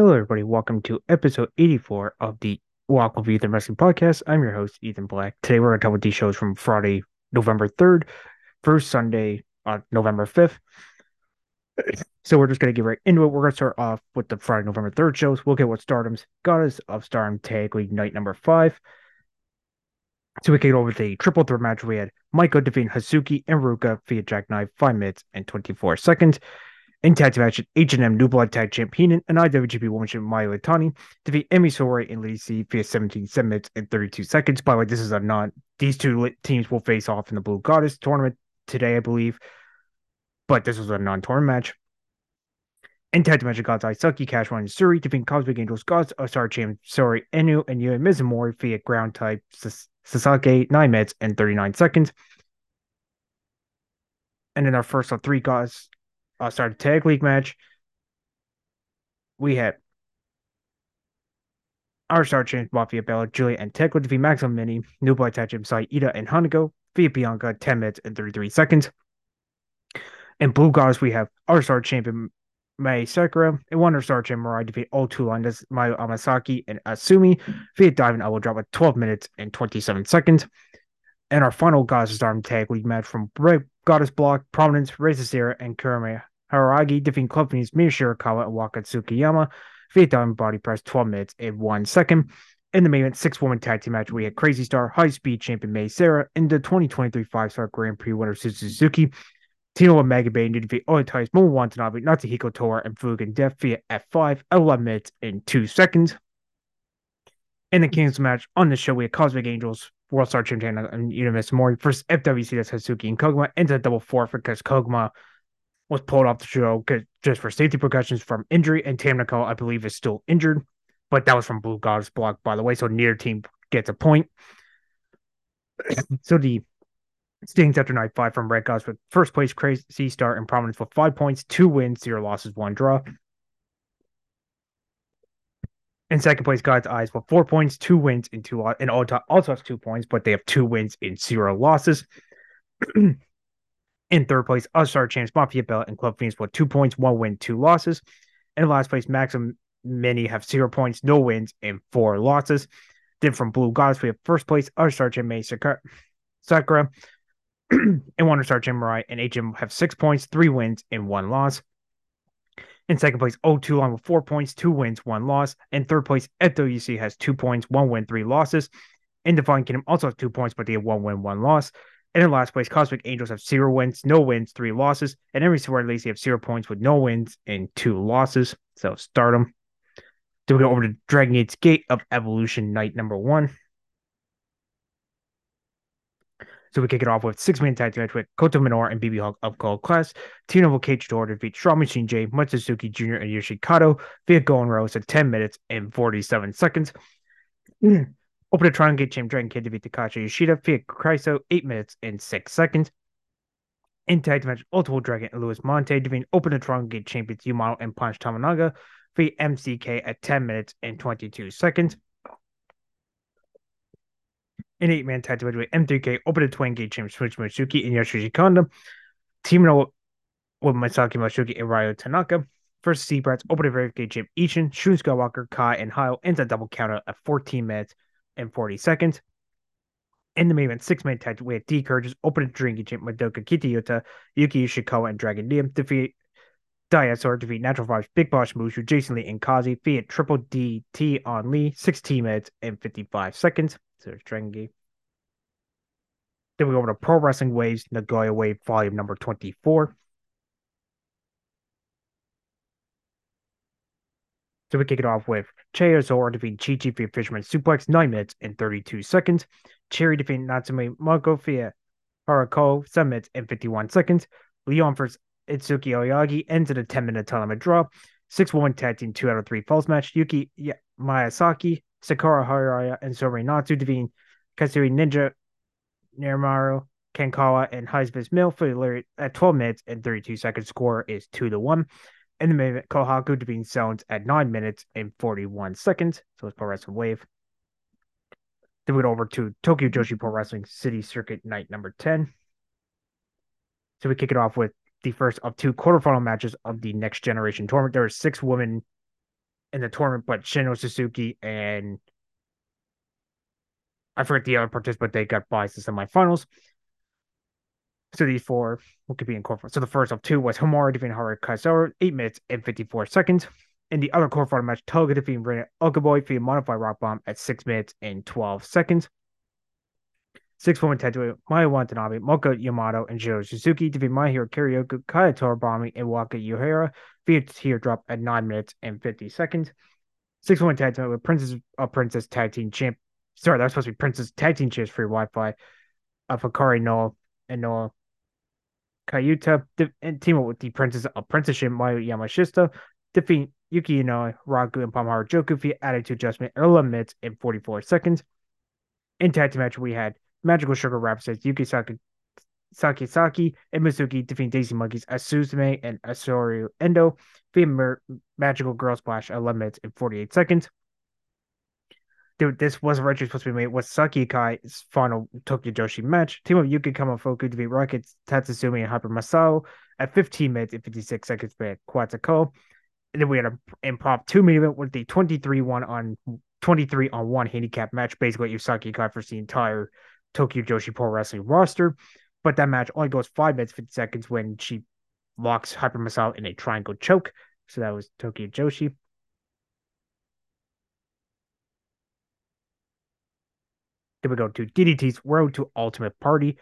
Hello, everybody. Welcome to episode 84 of the Walk with Ethan Wrestling Podcast. I'm your host, Ethan Black. Today, we're going to talk about these shows from Friday, November 3rd, first Sunday, uh, November 5th. So, we're just going to get right into it. We're going to start off with the Friday, November 3rd shows. We'll get what Stardom's Goddess of Stardom Tag League Night number five. So, we can go over the triple threat match. We had Michael defeating Hazuki and Ruka via jackknife, 5 minutes and 24 seconds. In tag team match, H&M New Blood Tag Champion and IWGP Women's Champion Mayu Iwatani defeat Emmy Sourei and Lady C via 17 7 minutes and 32 seconds. By the way, this is a non. These two teams will face off in the Blue Goddess tournament today, I believe. But this was a non-tournament match. In tag team match, God's Eye Suki, Cash One, and Suri defeating Cosmic Angels, Gods, Star Champ, Sorry, Enu, and Yue Mizumori via ground type Sasaki 9 minutes and 39 seconds. And in our first of three gods uh, started tag league match. We had our star champions Mafia Bella, Giulia, and Thekla defeat Maximum Mini, New Blood Tag Champions Ida and Hanago via Bianca, 10 minutes and 33 seconds. In Blue Goddess, we have our star champion Mai Sakura and Wonder Star Champion Mirai defeat all two liners Mayu Amasaki and Asumi via Diamond Elbow Drop at 12 minutes and 27 seconds. And our final Goddess Stardom Tag League match from Goddess Block, Prominence, Risa Sera, and Kurumi Hiiragi defeating Club Fiends Mina Shirakawa and Waka Tsukiyama via diamond body press 12 minutes and one second. In the main event, six woman tag team match, we had Crazy Star, High Speed Champion Mei Seira, and the 2023 five star Grand Prix winner Suzuki. Tino and Mega Bay to defeat Oitais, Momo Watanabe, Natsuko Tora, and Fugan Def via F5 at 11 minutes and 2 seconds. In the Kings match on the show, we had Cosmic Angels, World Star Champion, and Universe Mori versus FWC, that's Hazuki and Koguma, into a double forfeit because Koguma was pulled off the show just for safety precautions from injury, and Tam Nicole, I believe, is still injured. But that was from Blue Goddess block, by the way. So near team gets a point. so the standings after night five from Red Goddess with first place Crazy Star and Prominence with five points, two wins, zero losses, one draw. In second place, God's Eyes with four points, two wins, and two and also has two points, but they have two wins and zero losses. In third place, Star Champs, Mafia Bella, and Club Phoenix with two points, one win, two losses. In last place, Maxim Many have zero points, no wins, and four losses. Then from Blue Goddess, we have first place, Star Champ Mai Sakura, Sakura and Wonder Star Champ Mirai and HM have six points, three wins, and one loss. In second place, O2 Line with four points, two wins, one loss. In third place, FWC has two points, one win, three losses. In Divine Kingdom also has two points, but they have one win, one loss. And in last place, Cosmic Angels have zero wins, no wins, three losses. And every Swear Lazy have zero points with no wins and two losses. So stardom. Then we go over to Dragon Gate's Gate of Evolution night number one. So we kick it off with six man tag match with Kota Minoura and BB Hulk of Gold Class. Noble Cage Door defeat Strong Machine J, Matsuzuki Jr., and Yoshikato via Golden Rose at 10 minutes and 47 seconds. Open to Champ Dragon Kid to beat Takashi Yoshida via Kryso, 8 minutes and 6 seconds. In tag match, Ultimate Dragon and Luis Mante defeating Open to Gate champions Yumano and Punch Tominaga via MCK at 10 minutes and 22 seconds. In 8 man tag match with M3K, Open to Twin Gate champions Switch Mitsuki and Yoshiji Kondo. Team with Masaki Mashuki and Ryo Tanaka versus Seabrats, Open to Verification Champ Ishin, Shun Skywalker, Kai, and Hyle ends a double counter at 14 minutes and 40 seconds. In the main event, six man tag had D Courageous open drinking champ Madoka Kikuta, Yuki Ishikawa, and Dragon Liam defeat Diasaur, defeat Natural Vibes, Big Boss Mushu, Jason Lee, and Kazi, Fiat Triple D T on Lee, 16 minutes and 55 seconds. So it's Dragon Gate. Then we go over to Pro Wrestling Waves, Nagoya Wave, volume number 24. So we kick it off with Cheo Zora defeating Chi Chi via Fisherman Suplex, 9 minutes and 32 seconds. Cherry defeating Natsume Mako via Harako, 7 minutes and 51 seconds. Leon versus Itsuki Oyagi ends in a 10 minute tournament draw. 6 1 tag team 2 out of 3 falls match. Yuki yeah, Miyazaki, Sakura Haraya, and Sorei Natsu defeating Katsuri Ninja, Nirmaru, Kankawa, and Heisman's Mill for the at 12 minutes and 32 seconds. Score is 2 to 1. In the main event, Kohaku defeating Zones at 9 minutes and 41 seconds. So it's Pro Wrestling Wave. Then we go over to Tokyo Joshi Pro Wrestling City Circuit night number 10. So we kick it off with the first of two quarterfinal matches of the next generation tournament. There are six women in the tournament, but Shino Suzuki and I forget the other participant they got by to semifinals. So these four could be incorporated. So the first of two was Homura defeating Haru Kaisara, 8 minutes and 54 seconds. In the other core quarterfinal match, Toga defeating Rena Okaboy via modified rock bomb at 6 minutes and 12 seconds. Six woman Tetsuya, Maya Watanabe, Moka Yamato, and Jiro Suzuki defeat My Hero Karaoke, Kaya Toribami, and Waka Yuhara via teardrop at 9 minutes and 50 seconds. Six woman tag team with Princess uh, Princess Tag Team Champ. Sorry, that was supposed to be Princess Tag Team Champs for Wi Fi of Hikari Noah and Noah Kayuta and team up with the Princess uh, Apprenticeship Miyu Yamashita, defeat Yuki Inoue, Ragu, and Palmaru Joku via attitude adjustment 11 minutes and 44 seconds. In tag team match, we had Magical Sugar Rhapsody, Yuki Saki, Saki Saki, and Mizuki defeating Daisy Monkeys, Suzume, and Arisu Endo via Magical Girl Splash 11 minutes and 48 seconds dude, this was originally supposed to be made with Saki Akai's final Tokyo Joshi match. Team of Yuki Kamifuku defeat Rocket Tatsumi and Hyper Misao at 15 minutes and 56 seconds by Quatsuko. And then we had an impromptu main event with the 23 1 on 23 on 1 handicap match, basically Usaki Kai for the entire Tokyo Joshi Pro Wrestling roster. But that match only goes 5 minutes 50 seconds when she locks Hyper Misao in a triangle choke. So that was Tokyo Joshi. Then we go to DDT's Road to Ultimate Party,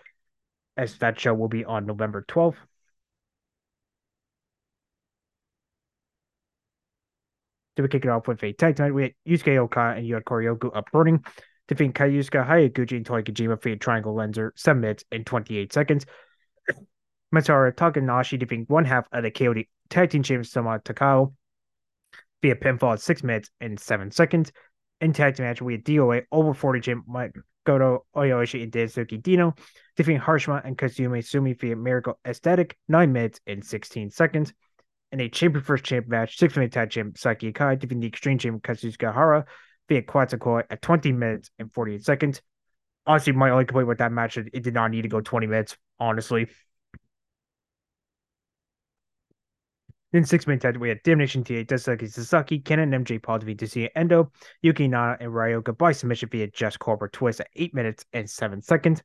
as that show will be on November 12th. Then we kick it off with a tag tonight. We had Yusuke Okada and Yuya Koroku up burning, defeating Kaiyusuka Hayaguchi and Toy Kojima via Triangle Lenser, 7 minutes and 28 seconds. Masaru Takanashi defeating one half of the KOD Tag Team Champions Sama Takao via pinfall at 6 minutes and 7 seconds in tag team match, we had DOA over 40 Jim Mike Goto, Oyoishi, and Daisuke Dino, defeating Harshima and Kazumi Sumi via Miracle Aesthetic, 9 minutes and 16 seconds. In a champion first champ match, 6 minute tag champ Saki Kai defeating the extreme champ Kazuchika Hara via Quetzalcoatl at 20 minutes and 48 seconds. Honestly, my only complaint with that match is it did not need to go 20 minutes, honestly. Then six man tag, we had Damnation TA, Daisuke Sasaki, Kenan and MJ Paul defeat Tetsuya Endo, Yuki Nana, and Ryoga by submission via Jess Corporate Twist at 8 minutes and 7 seconds.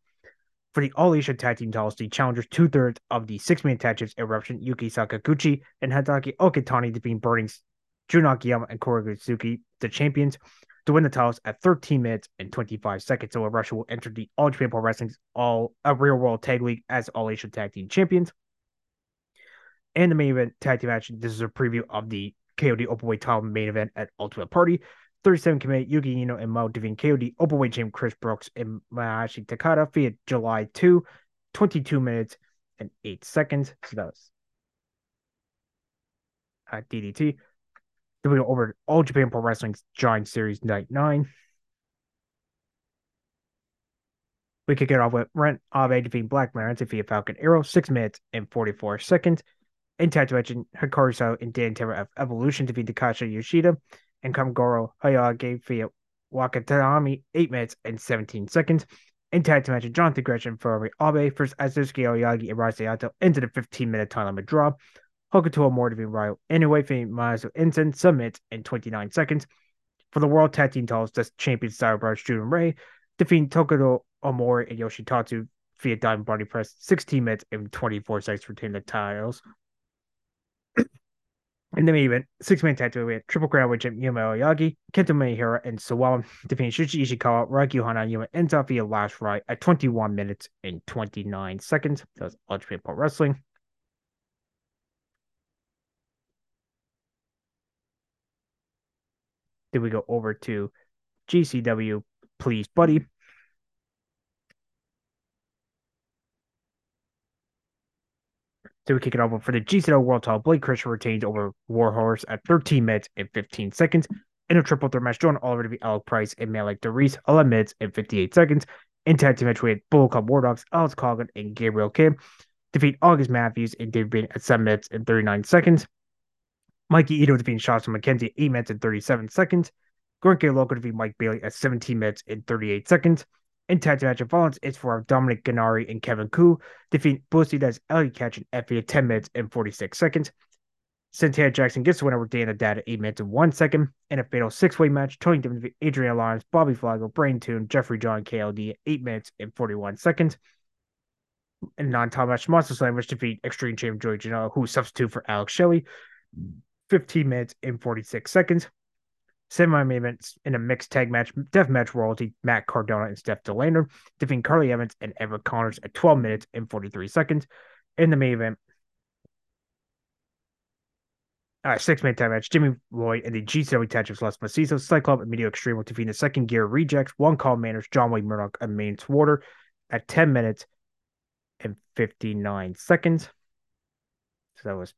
For the All Asia Tag Team titles, the challengers two thirds of the six man tag teams eruption, Yuki Sakaguchi and Hideki Okatani defeating Burnings, Jun Akiyama, and Koragusuki, the champions, to win the titles at 13 minutes and 25 seconds. So Russia will enter the All Japan Pro Wrestling's All a Real World Tag League as All Asia Tag Team champions and the main event tag team match. This is a preview of the KOD Openweight title main event at Ultimate Party. 37 commit Yuki Ino and Mo defeating KOD Openweight champ Chris Brooks and Masashi Takada via July 2, 22 minutes and 8 seconds. So that was DDT. Then we go over All Japan Pro Wrestling's Giant Series Night 9. We kick it off with Rent Abe defeating Black Mariners via Falcon Arrow, 6 minutes and 44 seconds in Tatuation, Hikaru and Dan Terra of Evolution defeat Takasha Yoshida and Kamgoro Hayage via Wakatanami 8 minutes and 17 seconds. In tag match, Jonathan Gresham for Abe versus Azuki Oyagi and Raisayato into the 15 minute time limit draw. Hokuto more defeat Ryo anyway, for Mazu Ensign submits in 29 seconds. For the World Tag Team titles, the champion Brothers Juden Ray defeating Tokudo Omori and Yoshitatsu via Diamond Body Press 16 minutes and 24 seconds for the titles. In the main event, six man tag team, we had Triple Crown with Jim Yuma Oyagi, Kento Maehara, and Sawa defeating Shuji Ishikawa, Raikyu Hana, Yuma, and via last right at 21 minutes and 29 seconds. That was Ultimate Pro Wrestling. Then we go over to GCW, Please Buddy. So we kick it off for the GCW World Title. Blake Christian retains over Warhorse at 13 minutes and 15 seconds. In a triple threat match, John Oliver to be Alec Price and Malik DeReese, 11 minutes and 58 seconds. In tag team match, we had Bull Cup War Dogs, Alex Coughlin, and Gabriel Kim defeat August Matthews and David Bain at 7 minutes and 39 seconds. Mikey Ito defeating Shasta McKenzie 8 minutes and 37 seconds. Grant Grenke Loco defeat Mike Bailey at 17 minutes and 38 seconds. In tag match of violence, it's for Dominic Garrini and Kevin Ku defeat Bussy that's Ellie Catch and Effie at 10 minutes and 46 seconds. Cynthia Jackson gets the win over Dana Dad at 8 minutes and 1 second. In a fatal six way match, Tony Devin, Adrian Lyons, Bobby Flaco, Brain Tune, Jeffrey John, KLD at 8 minutes and 41 seconds. And non title match, Monster Slam, which defeat Extreme Champion Joey Janela, who substitute for Alex Shelley, 15 minutes and 46 seconds. Semi main events in a mixed tag match, death match royalty, Matt Cardona and Steph De Lander, defeating Carly Evans and Everett Connors at 12 minutes and 43 seconds. In the main event, uh, six man tag match, Jimmy Lloyd and the GCW tag teams Los Macizo, Cyclops, and Medio Extreme will defeat the second gear rejects, one call manners, John Wayne Murdoch, and Main Swarter at 10 minutes and 59 seconds. So that was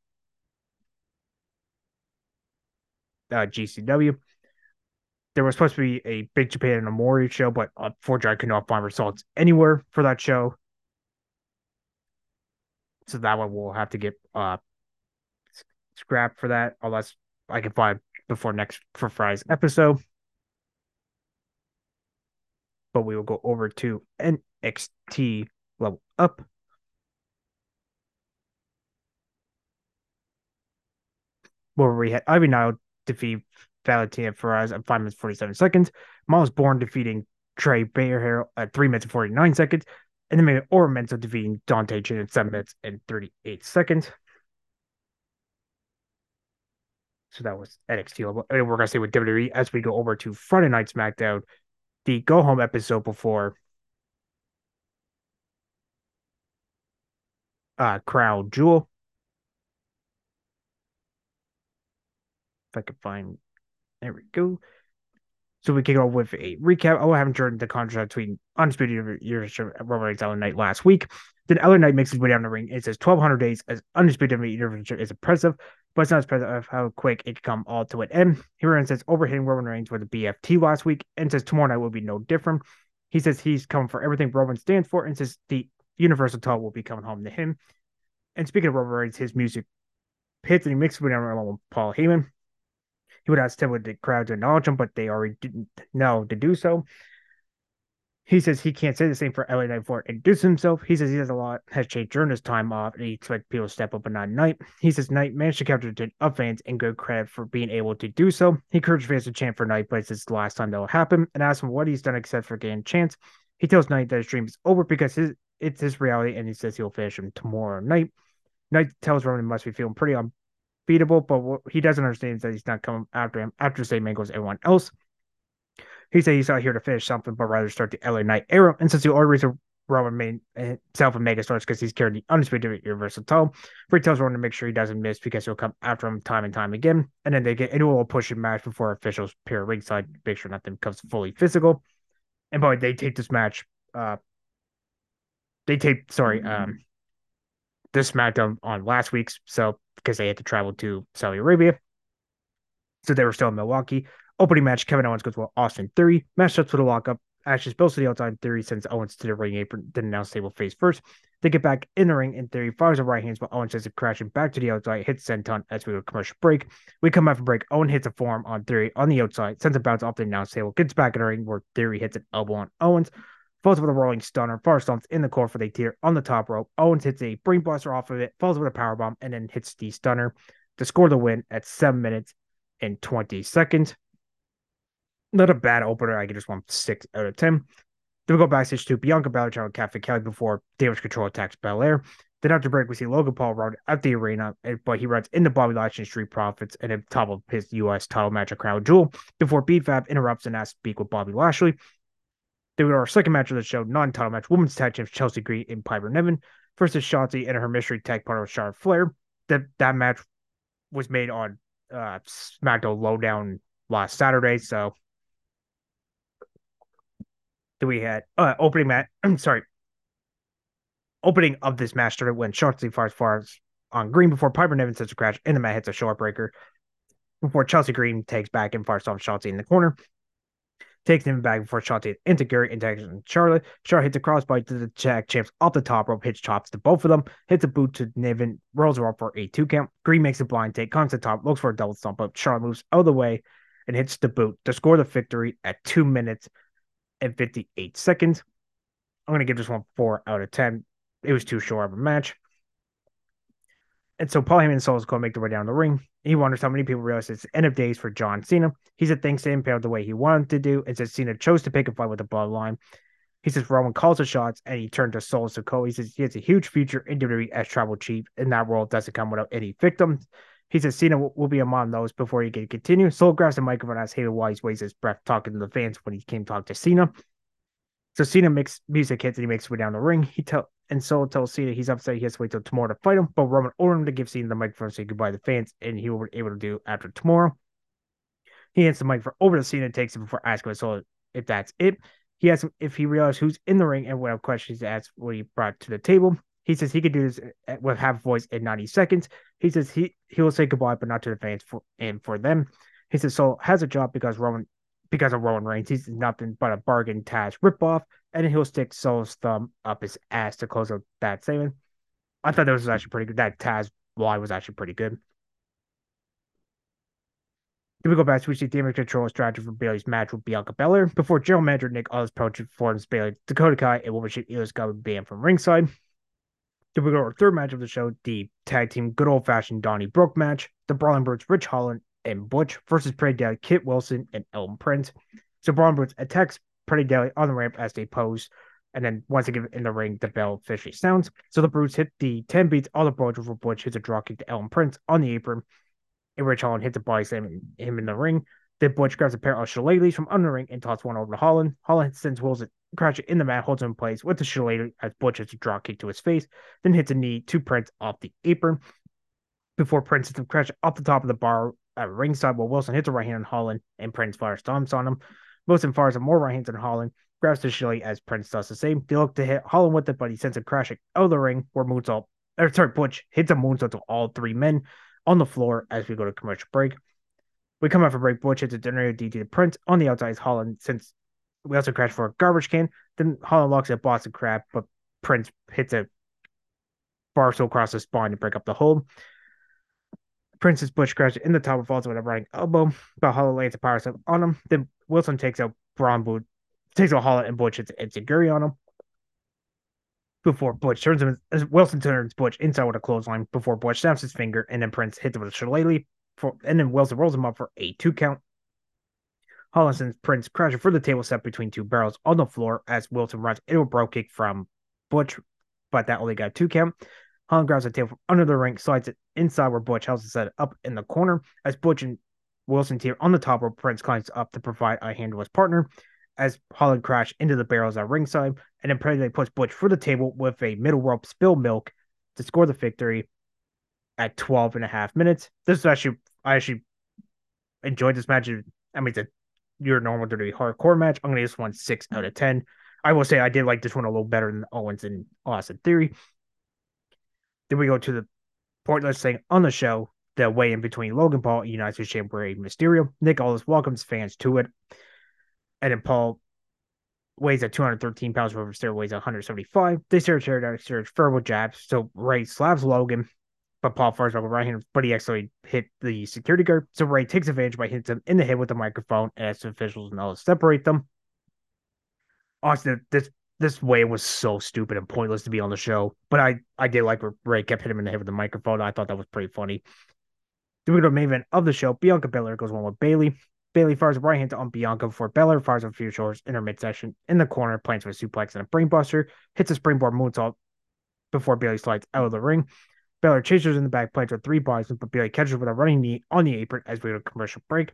uh, GCW. There was supposed to be a Big Japan and Aomori show, but unfortunately, I could not find results anywhere for that show. So that one will have to get uh scrap for that, unless I can find before next for Friday's episode. But we will go over to NXT level up. Where we had Ivy Nile defeat Valentina Feroz at 5 minutes 47 seconds. Miles Borne defeating Trey Bayer at 3 minutes and 49 seconds. And then Oro Mensah defeating Dante Chen at 7 minutes and 38 seconds. So that was NXT level. And we're gonna say with WWE as we go over to Friday Night SmackDown, the go home episode before uh Crown Jewel. If I can find there we go. So we kick off with a recap. Oh, I haven't turned the contract between Undisputed Universe Robert Reigns LA Knight last week. Then LA Knight makes his way down the ring. It says 1,200 days as Undisputed Universe is impressive, but it's not as impressive of how quick it can come all to an end. He runs says overhitting Roman Reigns with a BFT last week and says tomorrow night will be no different. He says he's coming for everything Roman stands for and says the Universal title will be coming home to him. And speaking of Roman Reigns, his music hits and he mixes with along with Paul Heyman. He would ask with the crowd to acknowledge him, but they already didn't know to do so. He says he can't say the same for LA Knight before introduce himself. He says he has a lot has changed during his time off, and he expects people to step up and not Knight. He says Knight managed to capture the of fans and good credit for being able to do so. He encouraged fans to chant for Knight, but it's the last time that will happen, and asks him what he's done except for getting chance. He tells Knight that his dream is over because his it's his reality, and he says he'll finish him tomorrow night. Knight tells Roman he must be feeling pretty on beatable, but what he doesn't understand is that he's not coming after him after the same angle as everyone else. He said he's not here to finish something, but rather start the LA Knight era. And since the only reason Roman made himself a mega star is because he's carried the undisputed universal title, he tells Roman to make sure he doesn't miss because he'll come after him time and time again. And then they get into a little pushing match before officials appear ringside, make sure nothing becomes fully physical. And boy, they take this match. Uh, they tape sorry, um, this SmackDown on last week's, so because they had to travel to Saudi Arabia. So they were still in Milwaukee. Opening match, Kevin Owens goes well Austin Theory. Match starts with a lockup. Ashes builds to the outside. Theory sends Owens to the ring apron, then announce they will face first. They get back in the ring, and Theory fires a right hands, but Owens sends it crashing back to the outside, hits senton as we go commercial break. We come for break. Owen hits a forearm on Theory on the outside, sends a bounce off the announce table, gets back in the ring where Theory hits an elbow on Owens. Falls with a rolling stunner, far stomps in the core for the tier on the top rope. Owens hits a brainbuster off of it, falls with a power bomb, and then hits the stunner to score the win at seven minutes and 20 seconds. Not a bad opener. I could just want six out of 10. Then we go backstage to Bianca Belair and Cathy Kelley before Damage Control attacks Belair. Then after break, we see Logan Paul run at the arena, but he runs into Bobby Lashley Street Profits and at top of his U.S. title match at Crown Jewel before B-Fab interrupts and asks to speak with Bobby Lashley. Then we go our second match of the show, non-title match, women's tag champs Chelsea Green and Piper Niven versus Shotzi and her mystery tag partner Charlotte Flair. That that match was made on uh, SmackDown Lowdown last Saturday. So then we had uh, opening match. I'm sorry, opening of this match started when Shotzi fires fars on Green before Piper Niven sets a crash and the mat hits a short breaker before Chelsea Green takes back and fires off Shotzi in the corner takes him back before Shotzi into Gary into Charlotte. Charlotte hits a crossbody to the Jack champs off the top rope, hits chops to both of them, hits a boot to Niven, rolls her up for a two count. Green makes a blind take, comes to top, looks for a double stomp, but Charlotte moves out of the way and hits the boot to score the victory at two minutes and 58 seconds. I'm going to give this one four out of 10. It was too short of a match. And so Paul Heyman and Solo Sikoa make their way down the ring. He wonders how many people realize it's end of days for John Cena. He said things didn't play the way he wanted to do, and said Cena chose to pick a fight with the bloodline. He says Roman calls the shots, and he turned to Solo Sikoa. He says he has a huge future in WWE as tribal chief, and that role doesn't come without any victims. He says Cena will, be among those before he can continue. Solo grabs the microphone and as Heyman while he wastes his breath talking to the fans when he came to talk to Cena. So Cena makes music hits and he makes his way down the ring. He tell and Solo tells Cena he's upset he has to wait till tomorrow to fight him, but Roman ordered him to give Cena the microphone to say goodbye to the fans, and he will be able to do after tomorrow. He hands the microphone over to Cena and takes it before asking Solo if that's it. He asks him if he realizes who's in the ring and what questions to ask what he brought to the table. He says he could do this uh, with half voice in 90 seconds. He says he he will say goodbye, but not to the fans for and for them. He says Solo has a job because Roman because of Roman Reigns. He's nothing but a bargain Taz ripoff, and he'll stick Solo's thumb up his ass to close out that statement. I thought that was actually pretty good. That Taz lie was actually pretty good. Then we go back to we see damage control strategy for Bayley's match with Bianca Belair before general manager Nick Aldis approaches forms Bayley Dakota Kai and Woman Shape Elias got banned from ringside. Then we go to our third match of the show, the tag team good old fashioned Donnybrook match. The Brawling Brutes Ridge Holland and Butch versus Pretty Deadly, Kit Wilson and Elton Prince. So Brawling Brutes attacks Pretty Deadly on the ramp as they pose. And then once again in the ring, the bell officially sounds. So the Brutes hit the 10 beats all the Butch for Butch hits a draw kick to Elton Prince on the apron. And Ridge Holland hits a body slam him in the ring. Then Butch grabs a pair of shillelaghs from under the ring and tosses one over to Holland. Holland sends Wilson crashing in the mat, holds him in place with the shillelagh as Butch hits a draw kick to his face, then hits a knee to Prince off the apron. Before Prince hits him crash off the top of the bar at ringside while Wilson hits a right hand on Holland and Prince fires stomps on him. Wilson fires a more right hands on Holland, grabs the shillelagh as Prince does the same. They look to hit Holland with it, but he sends him crashing out of the ring where moonsault, or sorry, Butch hits a moonsault to all three men on the floor as we go to commercial break. We come out for break. Butch hits a Donato DT to Prince on the outside. Holland since we also crash for a garbage can. Then Holland locks a Boston Crab, but Prince hits a Barstool across the spine to break up the hold. Prince's Butch crashes in the top of falls with a running elbow, but lands a power slam on him. Then Wilson takes out Braun Boot, takes out Holland and Butch hits Enziguri on him. Before Butch turns him, Wilson turns Butch inside with a clothesline before Butch snaps his finger, and then Prince hits him with a shillelagh, for, and then Wilson rolls him up for a two count. Holland sends Prince crashing for the table set between two barrels on the floor as Wilson runs into a bro kick from Butch, but that only got two count. Holland grabs the table from under the ring, slides it inside where Butch has it set up in the corner as Butch and Wilson team on the top where Prince climbs up to provide a hand to his partner as Holland crash into the barrels at ringside, and then Predator puts Butch for the table with a middle rope spill milk to score the victory at 12 and a half minutes. This is actually, I actually enjoyed this match. I mean, it's a your normal dirty hardcore match. I'm going to give this one six out of 10. I will say I did like this one a little better than Owens and Austin Theory. Then we go to the pointless thing on the show, the way in between Logan Paul and United States Champion Mysterio. Nick Aldis welcomes fans to it. And then Paul weighs at 213 pounds, where Mysterio weighs 175. They start chair down, start verbal jabs. So Rey slaps Logan, but Paul fires over right hand, but he actually hit the security guard. So Rey takes advantage by hitting him in the head with the microphone as officials and all separate them. Austin, this this way was so stupid and pointless to be on the show. But I I did like where Rey kept hitting him in the head with the microphone. I thought that was pretty funny. Then we go to the main event of the show. Bianca Belair goes one with Bayley. Bayley fires a right hand on Bianca before Belair fires a few shorts in her midsection in the corner, plants with a suplex and a brainbuster, hits a springboard moonsault before Bayley slides out of the ring. Belair chases in the back, plants with three bodies, but Bayley catches with a running knee on the apron as we go to commercial break.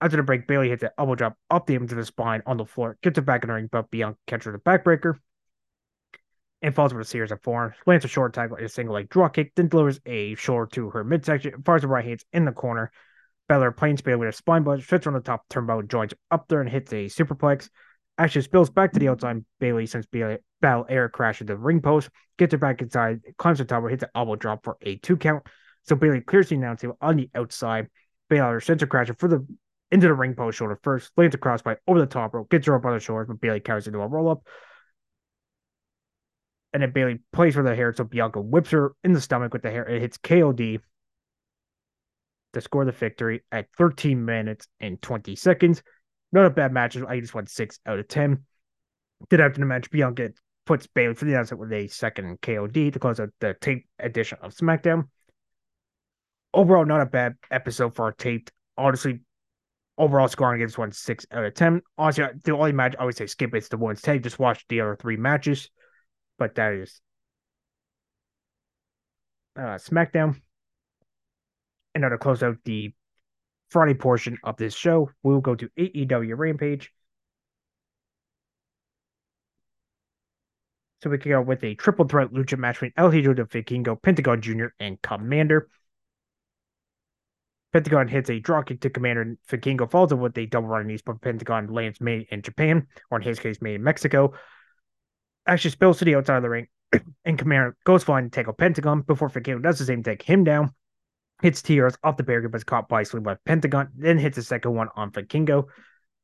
After the break, Bayley hits an elbow drop up the into the spine on the floor, gets it back in the ring, but Bianca catches the backbreaker and falls with a series of forearms, lands a short tackle and a single leg draw kick, then delivers a shoulder to her midsection, fires the right hands in the corner. Belair planes Bayley with a spine butt, sits on the top turnbuckle, joins up there and hits a superplex. Actually spills back to the outside. Bayley sends Bayley battle air crashes the ring post, gets her back inside, climbs the tower, hits an elbow drop for a two count. So Bayley clears the announce table on the outside. Baylor sends a crasher for the into the ring post shoulder first, lands a crossbody over the top rope, gets her up on the shoulders, but Bayley carries into a roll up. And then Bayley plays for the hair, so Bianca whips her in the stomach with the hair. It hits KOD to score the victory at 13 minutes and 20 seconds. Not a bad match. I just went six out of 10. Then after the match, Bianca puts Bayley for the announcement with a second KOD to close out the tape edition of SmackDown. overall, not a bad episode for our taped. Honestly, overall scoring against one six out of ten. Honestly, the only match I would say skip is the ones tag. Just watch the other three matches. But that is uh, SmackDown. And now to close out the Friday portion of this show, we'll go to AEW Rampage. So we can go with a triple threat lucha match between El Hijo de Vikingo, Pentagon Jr., and Komander. Pentagon hits a draw kick to Komander, Vikingo falls in with a double running knees, but Pentagon lands made in Japan, or in his case, made in Mexico. Actually spills to the outside of the ring, and Komander goes flying to out Pentagon before Vikingo does the same, take him down. Hits Tiaras off the barrier, but is caught by Swing by Pentagon, then hits the second one on Vikingo.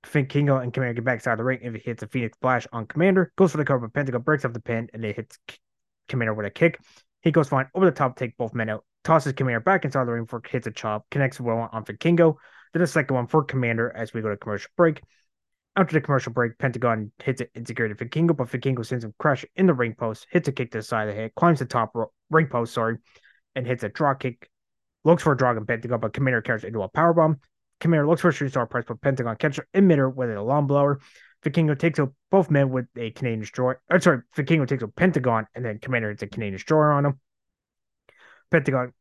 Vikingo and Komander get back side of the ring if it hits a Phoenix Splash on Komander, goes for the cover, but Pentagon breaks up the pin, and it hits Komander with a kick. He goes flying over the top, take both men out, tosses Komander back inside the ring for hits a chop, connects well on Vikingo, then a second one for Komander as we go to commercial break. After the commercial break, Pentagon hits an integrated Vikingo, but Vikingo sends him crash in the ring post, hits a kick to the side of the head, climbs the top ro- ring post, sorry, and hits a draw kick. Looks for a dragon Pentagon, but Komander carries into a powerbomb. Komander looks for a shooting star press, but Pentagon catches in midair with an alarm blower. Vikingo takes out both men with a Canadian destroyer. Or sorry, Vikingo takes out Pentagon, and then Komander hits a Canadian destroyer on him. Pentagon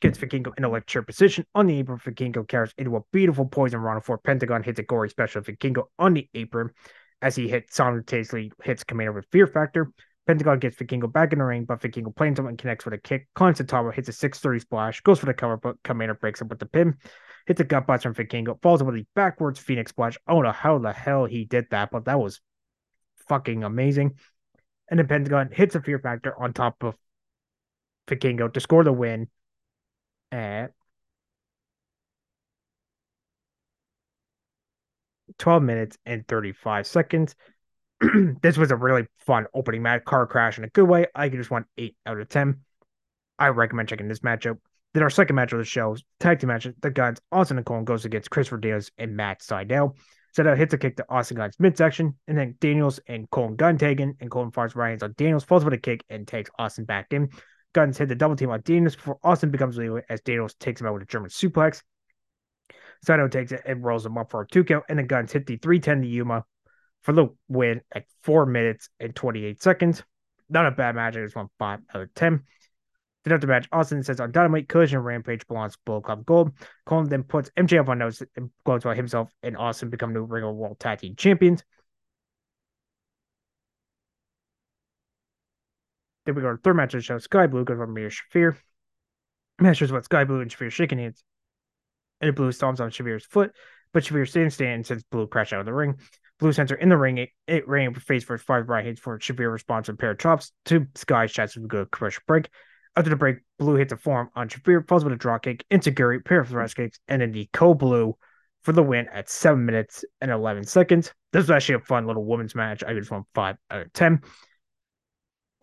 gets Vikingo in a chair position on the apron. Vikingo carries into a beautiful poison run for Pentagon hits a gory special. Vikingo on the apron as he hits simultaneously hits Komander with Fear Factor. Pentagon gets Vikingo back in the ring, but Vikingo planes him and connects with a kick. Tower, hits a 630 splash, goes for the cover, but Komander breaks up with the pin. Hits a gut bust from Vikingo, falls with a backwards Phoenix splash. Oh, I don't know how the hell he did that, but that was fucking amazing. And then Pentagon hits a Fear Factor on top of Vikingo to score the win at 12 minutes and 35 seconds. this was a really fun opening match, car crash in a good way. I just want 8 out of 10. I recommend checking this matchup. Then our second match of the show, tag team match, the Gunns, Austin and Colin goes against Christopher Daniels and Matt Sydal. Sydal hits a kick to Austin Gunns midsection, and then Daniels and Colin Gunn taken, and Colin fires Ryan's on Daniels, falls with a kick, and takes Austin back in. Gunns hit the double team on Daniels before Austin becomes legal as Daniels takes him out with a German suplex. Saito takes it and rolls him up for a two count, and the Gunns hit the 310 to Yuma for the win at four minutes and 28 seconds. Not a bad match. I just want five out of 10. Then after match, Austin says on Dynamite, Collision Rampage belongs to Bullet Club Gold. Colin then puts MJF on notice and by himself and Austin become new Ring of World Tag Team Champions. Then we go to third match of the show. Skye Blue goes on Mir Shafir. Masters what Skye Blue and Shafir shaking hands. And Blue stomps on Shafir's foot, but Shafir stands stand and sends Blue crash out of the ring. Blue sends her in the ring. It, it ran face first five right hits for Shafir responds with pair of chops to Skye's shots we go commercial break. After the break, Blue hits a form on Shafir, falls with a draw kick, into Gary, pair of thrust kicks, and then the Co Blue for the win at seven minutes and 11 seconds. This was actually a fun little women's match. I just won five out of 10.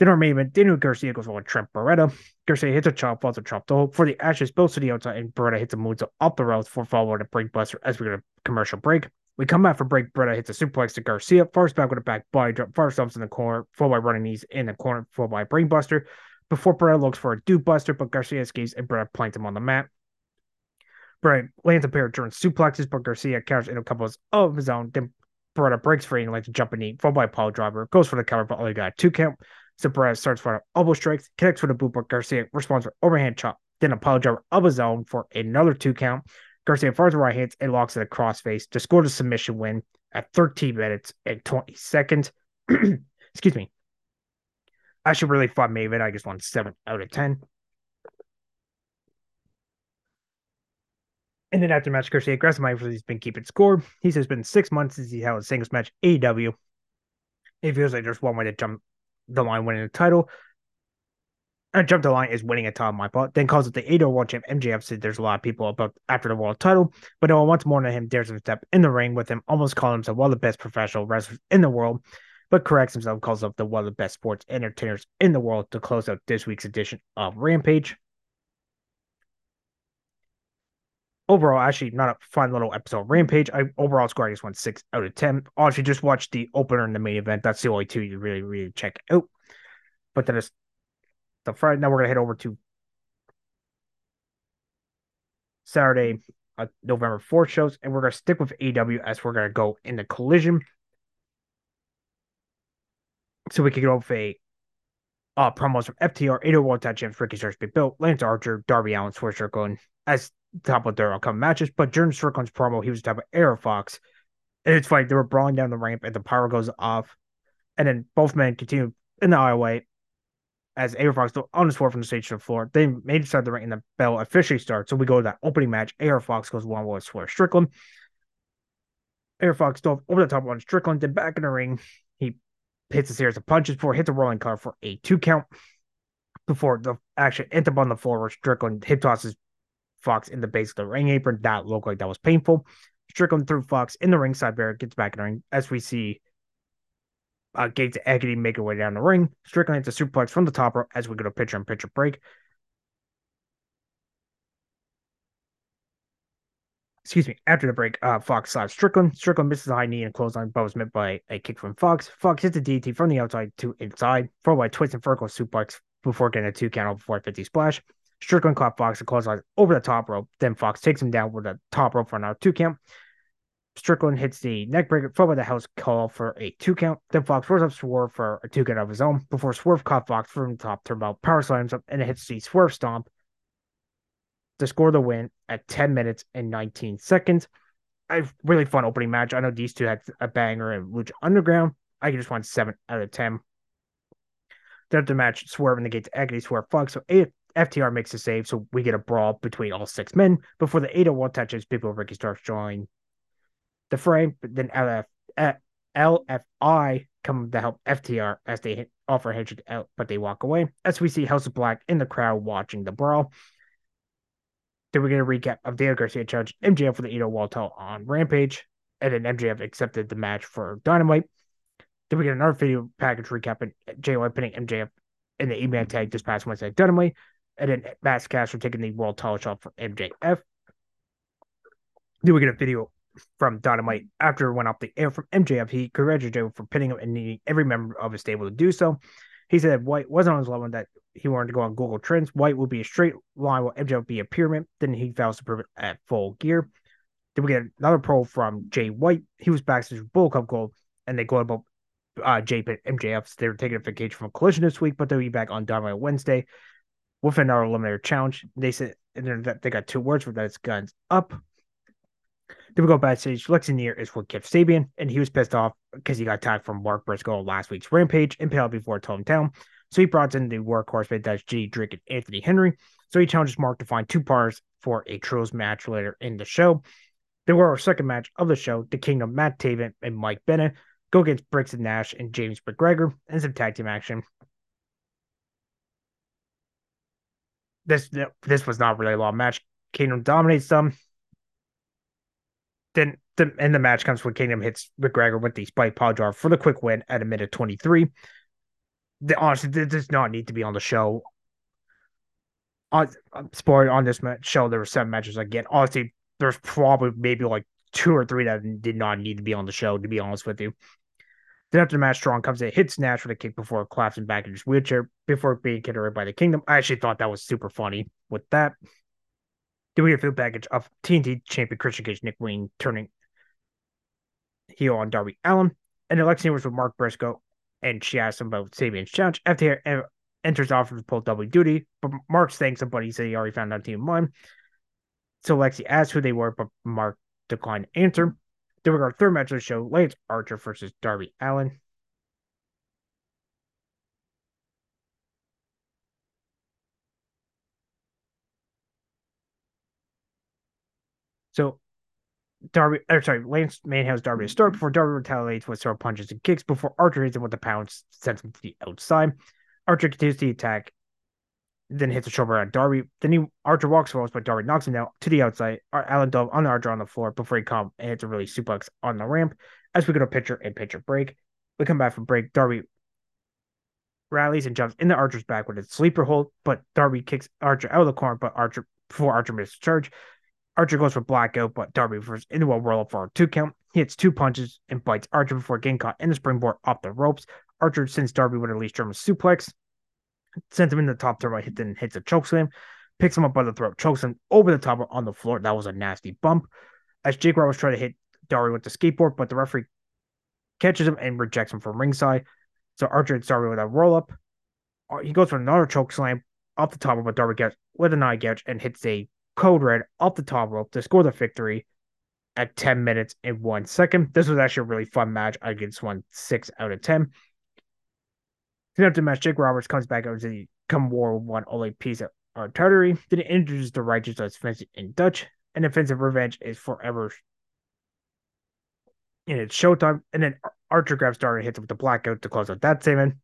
Our main event, Daniel Garcia goes on Trent Beretta. Garcia hits a chop, falls a chop to for the Ashes, spills to the outside, and Beretta hits a moonsault up the road for followed with a break buster as we get a commercial break. We come back for break. Beretta hits a suplex to Garcia, fars back with a back body drop, far stumps in the corner, full by running knees in the corner, full by brain buster. Before Beretta looks for a dude buster, but Garcia escapes and Beretta plants him on the mat. Beretta lands a pair of German suplexes, but Garcia counters in a couple of his own. Then Beretta breaks free and likes to jump and knee, followed by a pile driver, goes for the cover, but only got a two count. So starts for elbow strikes, connects with a boot, but Garcia responds with overhand chop, then a pile driver of his own for another two count. Garcia fires the right hands and locks it a crossface to score the submission win at 13 minutes and 20 seconds. Excuse me. I should really fight main event. I just won 7 out of 10. And then after match, Garcia aggressive mind for he's been keeping score. He says it's been six months since he held a singles match AEW. It feels like there's one way to jump the line winning the title. And jump the line is winning a title on my part. Then calls it the 8 World Champ. MJF said there's a lot of people about after the world title, but no one wants more than him. Dares him step in the ring with him, almost calling himself one of the best professional wrestlers in the world, but corrects himself, calls up the one of the best sports entertainers in the world to close out this week's edition of Rampage. Overall, actually, not a fun little episode Rampage. I overall score I just went six out of ten. Honestly, just watch the opener and the main event. That's the only two you really, really check out. But then it's the Friday. Now we're gonna head over to Saturday, uh, November 4th shows, and we're to stick with AEW as we're to go in the collision. So we can go with a uh, promos from FTR, 8 World Tag Champs, Ricky Starks, Big Bill, Lance Archer, Darby Allin, Swerve Strickland as top of their upcoming matches. But during Strickland's promo, he was type of AR Fox. And it's funny, they were brawling down the ramp and the power goes off. And then both men continue in the aisleway as AR Fox on the floor from the stage to the floor. They made it start the ring and the bell officially starts. So we go to that opening match. AR Fox goes one with Swerve Strickland. AR Fox dove over the top on Strickland, then back in the ring. He hits a series of punches before hits a rolling car for a two count before the action ends up on the floor where Strickland hip tosses Fox in the base of the ring apron. That looked like that was painful. Strickland threw Fox in the ringside barrier, gets back in the ring as we see uh, Gates Eggity make her way down the ring. Strickland hits a suplex from the top rope as we go to pitcher and pitcher break. Excuse me. After the break, uh, Fox slaps Strickland. Strickland misses a high knee and clothesline, but was met by a kick from Fox. Fox hits the DT from the outside to inside, followed by twist and vertical suplex before getting a two count over 450 splash. Strickland caught Fox and clothesline over the top rope. Then Fox takes him down with a top rope for another two count. Strickland hits the neckbreaker, followed by the house call for a two count. Then Fox rolls up Swerve for a two count of his own before Swerve caught Fox from the top turnbuckle, power slams up, and it hits the Swerve stomp to score the win at 10 minutes and 19 seconds. A really fun opening match. I know these two had a banger in Lucha Underground. I just want seven out of 10. Then after the match, Swerve negates Agony, Swerve Fox. So FTR makes a save, so we get a brawl between all six men before the 801 touches. People Ricky Starks join the frame, but then LF, uh, LFI come to help FTR as they offer handshake uh, out, but they walk away. As we see House of Black in the crowd watching the brawl. Then we get a recap of Daniel Garcia charged MJF for the Ito oh Walto on Rampage, and then MJF accepted the match for Dynamite. Then we get another video package recapping White pinning MJF in the E-Man tag this past Wednesday at Dynamite, and then Max Caster taking the world title shot for MJF. Then we get a video from Dynamite after it went off the air from MJF. He congratulated him for pinning him and needing every member of his stable to do so. He said White wasn't on his level that he wanted to go on Google Trends. White would be a straight line while MJF would be a pyramid. Then he fails to prove it at full gear. Then we get another pro from Jay White. He was backstage with Bullet Club Gold, and they go about uh, Jay MJF. They were taking a vacation from a Collision this week, but they'll be back on Dynamite Wednesday with our eliminator challenge. They said they got two words for that. It's guns up. Then we go backstage. Lexy Nair is with Kip Sabian, and he was pissed off because he got tagged from Mark Briscoe last week's Rampage and before hometown. So he brought in the workhorse with that's G Drake and Anthony Henry. So he challenges Mark to find two parts for a Trills match later in the show. Then we're our second match of the show, the Kingdom Matt Taven and Mike Bennett go against Briggs and Nash and James McGregor and some tag team action. This this was not really a long match. Kingdom dominates them. Then the and the match comes when Kingdom hits McGregor with the spike pile driver for the quick win at a minute 23. The, honestly, this does not need to be on the show. Uh, on spoiler on this show, there were seven matches again. Honestly, there's probably maybe like two or three that did not need to be on the show, to be honest with you. Then after the match, Strong comes in, hits Nash with a kick before collapsing back in his wheelchair before being kicked away by the Kingdom. I actually thought that was super funny with that. Then we get a field package of TNT champion Christian Cage, Nick Wayne turning heel on Darby Allin. And Alexia was with Mark Briscoe, and she asked him about Sabian's challenge. FTR enters offer to pull double duty, but Mark thanks him, but he said he already found out team one. So Lexi asked who they were, but Mark declined to answer. Then we got our third match of the show, Lance Archer versus Darby Allin. So Darby, or sorry, Lance Manhouse Darby to start before Darby retaliates with several punches and kicks before Archer hits him with the pounds, sends him to the outside. Archer continues the attack, then hits a shoulder on Darby. Then he Archer walks forward, but Darby knocks him down to the outside. Allin Dove on Archer on the floor before he comes and hits a really suplex on the ramp. As we go to pitcher and pitcher break, we come back from break. Darby rallies and jumps into Archer's back with a sleeper hold, but Darby kicks Archer out of the corner, but Archer before Archer misses charge. Archer goes for blackout, but Darby refers into a whirl for a two count. He hits two punches and bites Archer before getting caught in the springboard off the ropes. Archer sends Darby with a least German suplex, sends him in the top turbo, hit then hits a choke slam. picks him up by the throat, chokes him over the top on the floor. That was a nasty bump. As Jake Roberts tried to hit Dari with the skateboard, but the referee catches him and rejects him from ringside. So Archer hits Dari with a roll up. Uh, he goes for another choke slam off the top rope, but Darby gets with an eye gouge and hits a code red off the top rope to score the victory at 10 minutes and one second. This was actually a really fun match. I give this one six out of 10. Then after the match, Jake Roberts comes back over to the come war one only piece of our Tartary. Then he introduces the righteous as Fence in Dutch. And offensive revenge is forever and it's showtime. And then Archer grabs Darby and hits him with the blackout to close out that segment.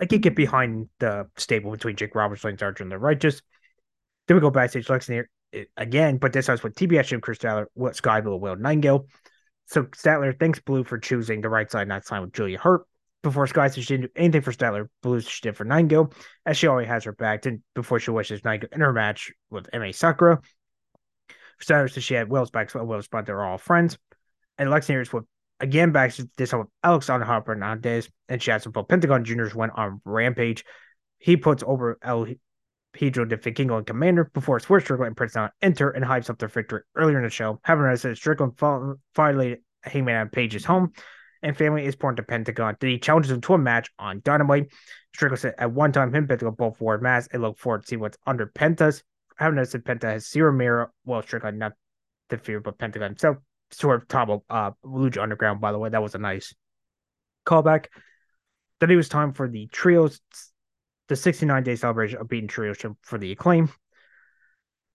I can't get behind the stable between Jake Roberts, Lance Archer, and the Righteous. Then we go backstage. Lex here eh, again, but this was with TBS Jim Chris what Skye Blue, Will Nightingale. So Statler thanks Blue for choosing the right side, not sign with Julia Hart. Before Skye said she didn't do anything for Statler, Blue she did for Nightingale, as she always has her back. And before she wishes Nightingale in her match with Emi Sakura. Statler says she had Will's back, so Will's but they're all friends. And Lex is with again back to this with Alexander Harper Hernandez, and she has some Pentagon Juniors went on Rampage. He puts over El Pedro de Vikingo and Komander before Swerve Strickland and Prince enter and hypes up their victory earlier in the show. Having said Strickland violated Hangman on Page's home, and family is born to Pentagon. Then he challenges him to a match on Dynamite. Strickland said at one time him Pentagon both wore masks and look forward to see what's under Penta's. Having said Penta has zero mirror, well Strickland not the fear, but Pentagon. himself sort of top of uh Lucha Underground, by the way. That was a nice callback. Then it was time for the trios, the 69 day celebration of beating trios for the acclaim.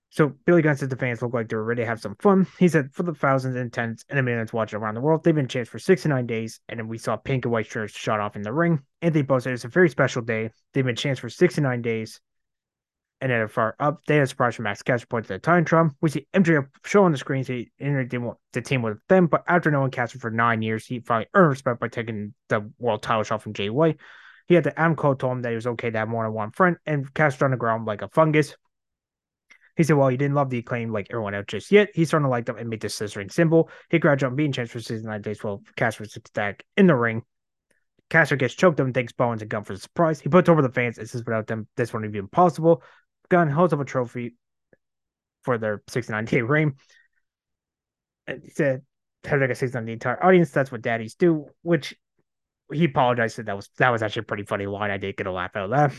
So Billy Gunn said the fans look like they're ready to have some fun. He said for the thousands and tens and millions watching around the world, they've been chased for 69 days, and then we saw pink and white shirts shot off in the ring. Anthony Bo said it's a very special day. They've been chased for 69 days. And then a far up, they had a surprise from Max Caster points to the Titantron. We see MJF show on the screen so he entered the team with them, but after knowing Caster for nine years, he finally earned respect by taking the world title shot from Jay White. He had the Adam Cole told him that he was okay to have more than one friend, and Caster on the ground like a fungus. He said, well, he didn't love the acclaim like everyone else just yet. He's starting to like them and made the scissoring symbol. He graduated on being chance for season nine days while Caster was stack in the ring. Caster gets choked up and thanks Bowens and Gunn for the surprise. He puts over the fans and says without them, this wouldn't be impossible. Gunn holds up a trophy for their 69 day reign. And he said, "Have like a 69 the entire audience. That's what daddies do." Which he apologized. Said that was that was actually a pretty funny line. I did get a laugh out of that.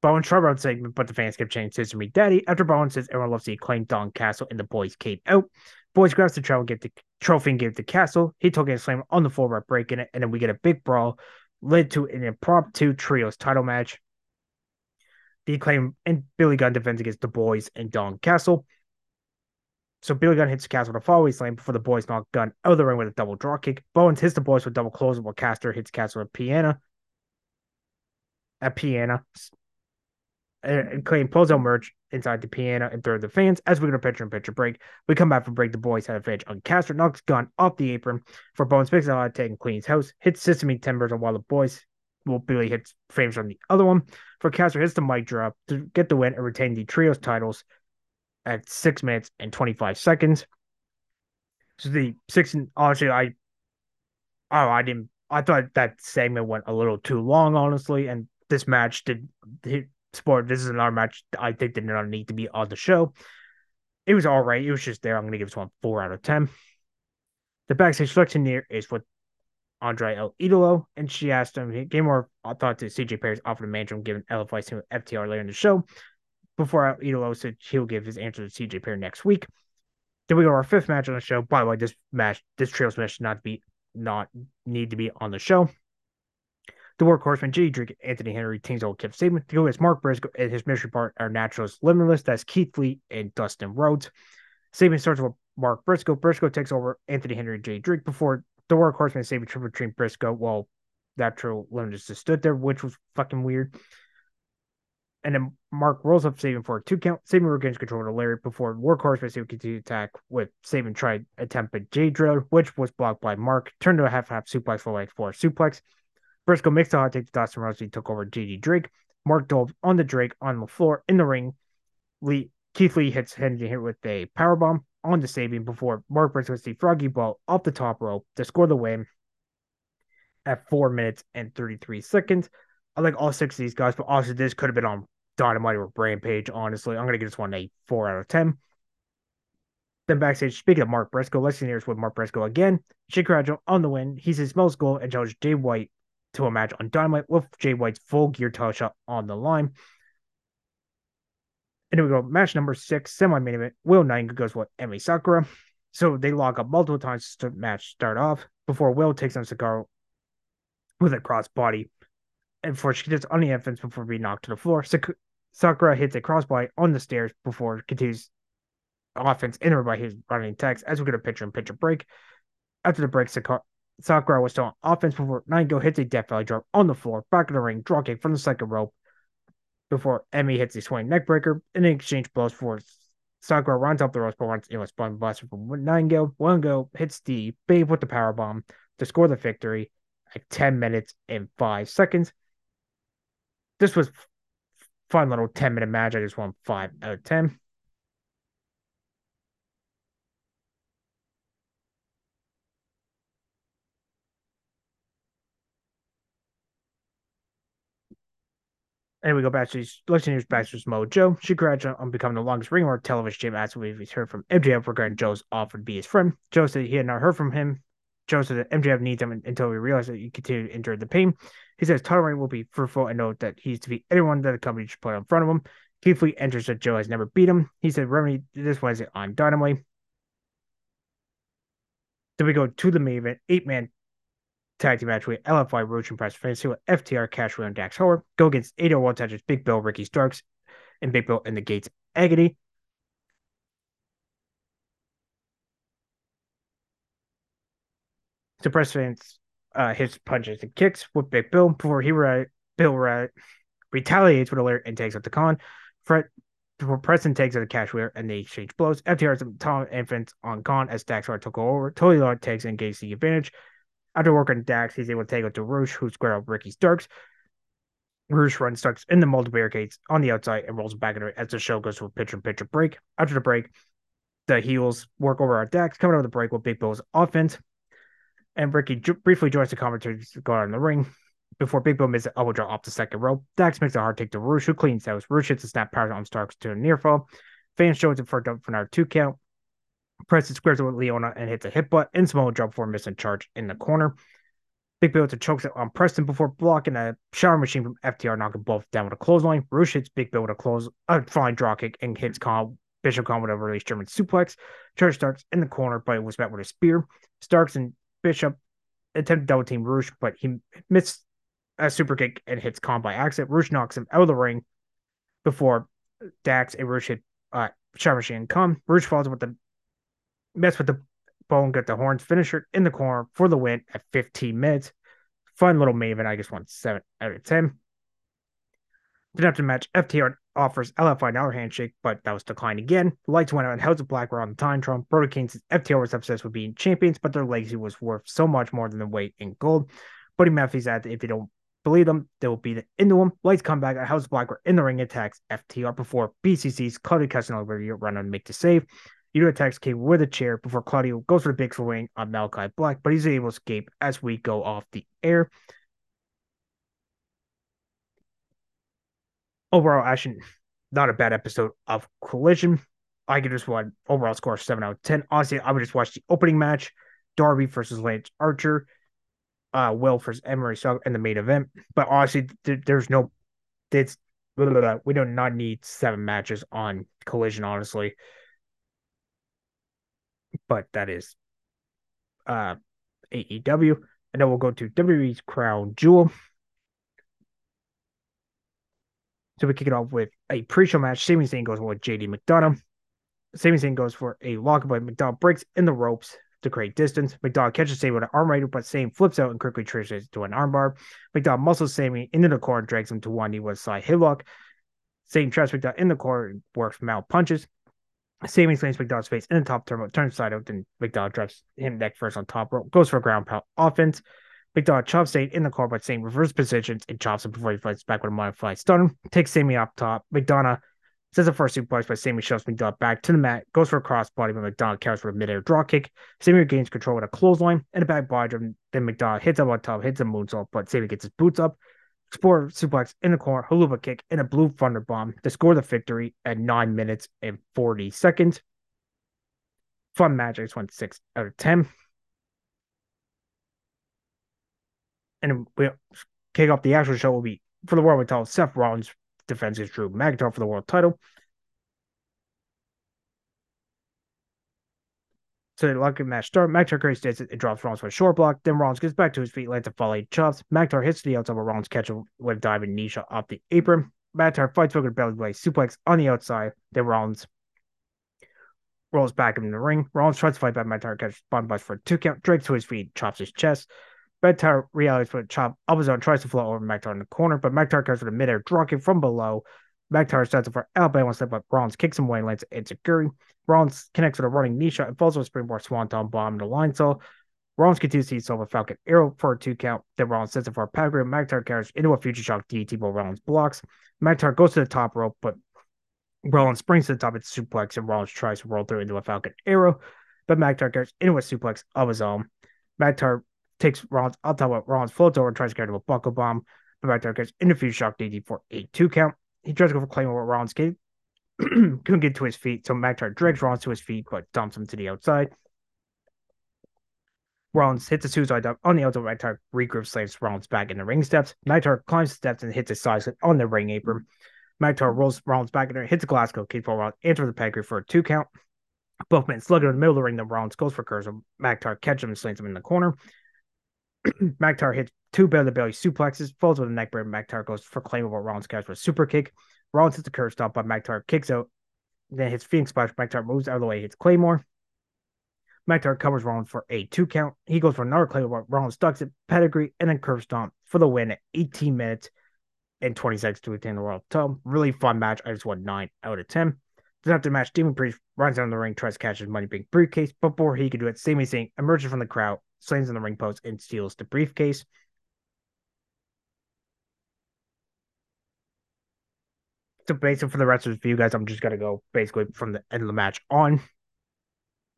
Bowen Shrub segment, but the fans kept chanting "Scissor Me Daddy." After Bowen says everyone loves the acclaimed Dalton Castle, and the boys came out. Boys grabs the trophy, give the trophy, and give the Castle. He took a slam on the floor by breaking it, and then we get a big brawl, led to an impromptu trios title match. The acclaim and Billy Gunn defends against the boys and Dalton Castle. So Billy Gunn hits Castle with a fallaway slam before the boys knock Gunn out of the ring with a double draw kick. Bowens hits the boys with double close while Caster hits Castle with a piano. At piano. And Claim pulls out merch inside the piano and throw the fans. As we go to pitcher and pitcher break, we come back from break. The boys have a advantage on Caster, knocks Gunn off the apron for Bowens picks out taking Queen's house, hits Sesame Timbers, and while the boys well, Billy hits frames on the other one. For Caster hits the mic drop to get the win and retain the trios titles at six minutes and 25 seconds. So the six and honestly, I oh I didn't I thought that segment went a little too long, honestly, and this match did sport. This is another match I think did not need to be on the show. It was all right. It was just there. I'm gonna give this one four out of ten. The backstage selection is what Andrade El Idolo, and she asked him, he gave more thought to CJ Perry's offer to manage him, given advice to FTR later in the show. Before El Idolo said he'll give his answer to CJ Perry next week. Then we go to our fifth match on the show. By the way, this match, this trios match should not be not need to be on the show. The workhorseman JD Drake Anthony Henry teams old Kip Sabian go against Mark Briscoe and his mystery part are naturalists limitless. That's Keith Lee and Dustin Rhodes. Sabian starts with Mark Briscoe. Briscoe takes over Anthony Henry and JD Drake before the workhorseman a triple between Briscoe while Natural Limited just stood there, which was fucking weird. And then Mark rolls up Sabian for two count. Sabian regains control the Larry before Workhorseman Sabian continued to attack with Saban tried attempt at J Driller, which was blocked by Mark. Turned to a half half suplex for like four suplex. Briscoe makes the hot take to Dawson. He took over JD Drake. Mark dove on the Drake on the floor in the ring. Lee Keith Lee hits Henry here with a power bomb on the Sabian before Mark Briscoe the froggy ball off the top rope to score the win at four minutes and 33 seconds. I like all six of these guys, but also this could have been on Dynamite or Rampage, honestly. I'm to give this one a 4 out of 10. Then backstage, speaking of Mark let's see here's with Mark Briscoe again. Shake on the win. He's his most goal and challenged Jay White to a match on Dynamite with Jay White's full gear title shot on the line. And then we go match number six, semi main event. Will Nightingale goes with Emi Sakura. So they lock up multiple times to match start off before Will takes on Sakura with a crossbody. And before she gets on the entrance before being knocked to the floor, Sakura hits a crossbody on the stairs before continues offense entered by his running text as we get a picture in picture break. After the break, Sakura was still on offense before Nightingale hits a Death Valley drop on the floor, back of the ring, draw kick from the second rope before Emi hits a swing neckbreaker. In exchange blows for Sakura runs up the ropes, but it was spun buster from Nightingale. One go hits the Babe with the power bomb to score the victory at 10 minutes and 5 seconds. This was fun little 10 minute match. I just won 5 out of 10. And we go back to listeners back to Mojo. She graduated on becoming the longest ring or television champ as we've heard from MJF regarding Joe's offer to be his friend. Joe said he had not heard from him. Joe said that MJF needs him until we realize that he continued to endure the pain. He says reign will be fruitful and note that he's to beat anyone that the company should put in front of him. Keith Lee enters that Joe has never beat him. He said Remedy this Wednesday on Dynamite. Then we go to the main event, eight man tag team match with LFY Roach and Press Fantasy with FTR, Cash and Dax Harwood go against 801 touches Big Bill, Ricky Starks, and Big Bill in the Gates Agony. Suppress fans uh, hits punches and kicks with Big Bill before he Bill re- retaliates with a alert and takes out the con. Fred before Preston takes out the cash wheel and they exchange blows. FTR is Tom infants on con as Dax Harwood took over. Totally Lord takes and gains the advantage. After working Dax, he's able to take out Rush, who square up Ricky Starks. Rush runs Starks in the multiple barricades on the outside and rolls back it as the show goes to a pitcher pitcher break. After the break, the heels work over our Dax, coming out of the break with Big Bill's offense. And Ricky briefly joins the go out in the ring before Big Bill misses elbow drop off the second rope. Dax makes a hard take to Rush, who cleans house. Rush hits a snap power on Starks to a near fall. Fans shows it for for another two count. Preston squares it with Leona and hits a hip butt and Samoa drop for a missing charge in the corner. Big Bill to chokes it on Preston before blocking a shower machine from FTR, knocking both down with a clothesline. Rush hits Big Bill with a close, a flying draw kick and hits Con, Bishop Kaun with a release German suplex. Charge starts in the corner, but it was met with a spear. Starks and Bishop attempt double team Rush, but he missed a super kick and hits Con by accident. Rush knocks him out of the ring before Dax and Rush hit uh, shower machine come. Rush falls with the mess with the bone, get the horns finisher in the corner for the win at 15 minutes. Fun little maven. I just want 7 out of 10. Then after the match, FTR offers LFI another handshake, but that was declined again. The lights went out and House of Black were on the Titantron. Brody King says FTR with being champions, but their legacy was worth so much more than the weight in gold. Buddy Matthews said if they don't believe them, they will beat it into them. Lights come back. House of Black were in the ring attacks FTR before BCC's Claudio Castagnoli run and make the save. Yuta attacks Cable with a chair before Claudio goes for the big swing on Malakai Black, but he's able to escape as we go off the air. Overall, action, not a bad episode of Collision. I give this one overall score 7 out of 10. Honestly, I would just watch the opening match Darby versus Lance Archer, uh, Will versus Emery Sugg and the main event. But honestly, th- there's no, it's, blah, blah, blah. we do not need seven matches on Collision, honestly but that is uh AEW. And then we'll go to WWE's Crown Jewel. So we kick it off with a pre-show match. Sami Zayn goes with JD McDonagh. Sami Zayn goes for a lock, but McDonagh breaks in the ropes to create distance. McDonagh catches Sami with an arm but Sami flips out and quickly transitions to an armbar. McDonagh muscles Sami into the corner, drags him to one knee with a side headlock. Sami traps McDonagh in the corner and works mount punches. Sami slams McDonagh's face in the top turn, turns side out, then McDonagh drops him neck first on top rope, goes for a ground pound offense. McDonagh chops Sami in the corner by Sami reverse positions and chops him before he fights back with a modified stun. Takes Sami up top. McDonagh says a first suplex, but Sami shoves McDonagh back to the mat, goes for a crossbody, but McDonagh carries for a midair draw kick. Sami regains control with a clothesline and a back body. Then McDonagh hits up on top, hits a moonsault, but Sami gets his boots up. Explorer suplex in the corner, Helluva kick, and a blue thunder bomb to score the victory at 9 minutes and 40 seconds. Fun match. I just went 6 out of 10. And we kick off the actual show will be for the world title. Seth Rollins defends his Drew McIntyre for the world title. So the lucky match start. McIntyre creates this, it drops Rollins for a short block. Then Rollins gets back to his feet, lands a volley chops. McIntyre hits the outside, but Rollins catches with diving knee shot off the apron. McIntyre fights Booker belly blade suplex on the outside. Then Rollins rolls back in the ring. Rollins tries to fight back. McIntyre catches Bond Bush for a two count. Drake to his feet, chops his chest. McIntyre realizes for a chop up tries to float over McIntyre in the corner, but McIntyre catches with a midair dropkick from below. McIntyre sets up for Alabama step, but Rollins kicks him away and lands into Curry. Rollins connects with a running knee shot and falls with a springboard swanton bomb in the line saw. Rollins continues to himself a Falcon arrow for a two count. Then Rollins sets it for a pedigree. McIntyre carries into a future shock DT, but Rollins blocks. McIntyre goes to the top rope, but Rollins springs to the top the suplex, and Rollins tries to roll through into a Falcon arrow, but McIntyre carries into a suplex of his own. McIntyre takes Rollins on top of Rollins, floats over, and tries to carry to a buckle bomb, but McIntyre carries into future shock DD for a two count. He tries to go for Claymore, but Rollins couldn't get to his feet, so McIntyre drags Rollins to his feet, but dumps him to the outside. Rollins hits a suicide dive on the outside. McIntyre regroups, slaves Rollins back in the ring steps. McIntyre climbs the steps and hits a side slip on the ring apron. McIntyre rolls Rollins back in there, hits a Glasgow kick Rollins, enters the pedigree for a two count. Both men slug in the middle of the ring. Then Rollins goes for curse. McIntyre catches him and slings him in the corner. McIntyre hits two belly to belly suplexes, falls with a neck break. McIntyre goes for claimable Rollins catch for a super kick. Rollins hits the curve stomp, but McIntyre kicks out. Then hits Phoenix Splash. McIntyre moves out of the way, hits Claymore. McIntyre covers Rollins for a two count. He goes for another Claymore. Rollins ducks it, pedigree, and then curve stomp for the win at 18 minutes and 20 seconds to retain the world title. Really fun match. I just won 9 out of 10. Then after the match, Damian Priest runs down the ring, tries to catch his money being briefcase. Before he could do it, Sami Zayn emerges from the crowd, slams in the ring post, and steals the briefcase. So basically, for the rest of you guys, I'm just gonna go basically from the end of the match on.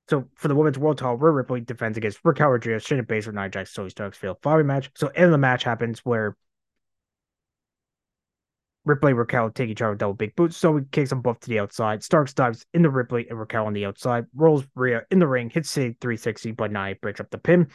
So for the women's world title, Rhea Ripley defends against Raquel Rodriguez, Shayna Baszler, Nia Jax, Zoey Starks fail five match. So end of the match happens where Ripley Raquel take each other double big boots. So he kicks them both to the outside. Starks dives into Ripley and Raquel on the outside, rolls Rhea in the ring, hits a 360, but Nia breaks up the pin.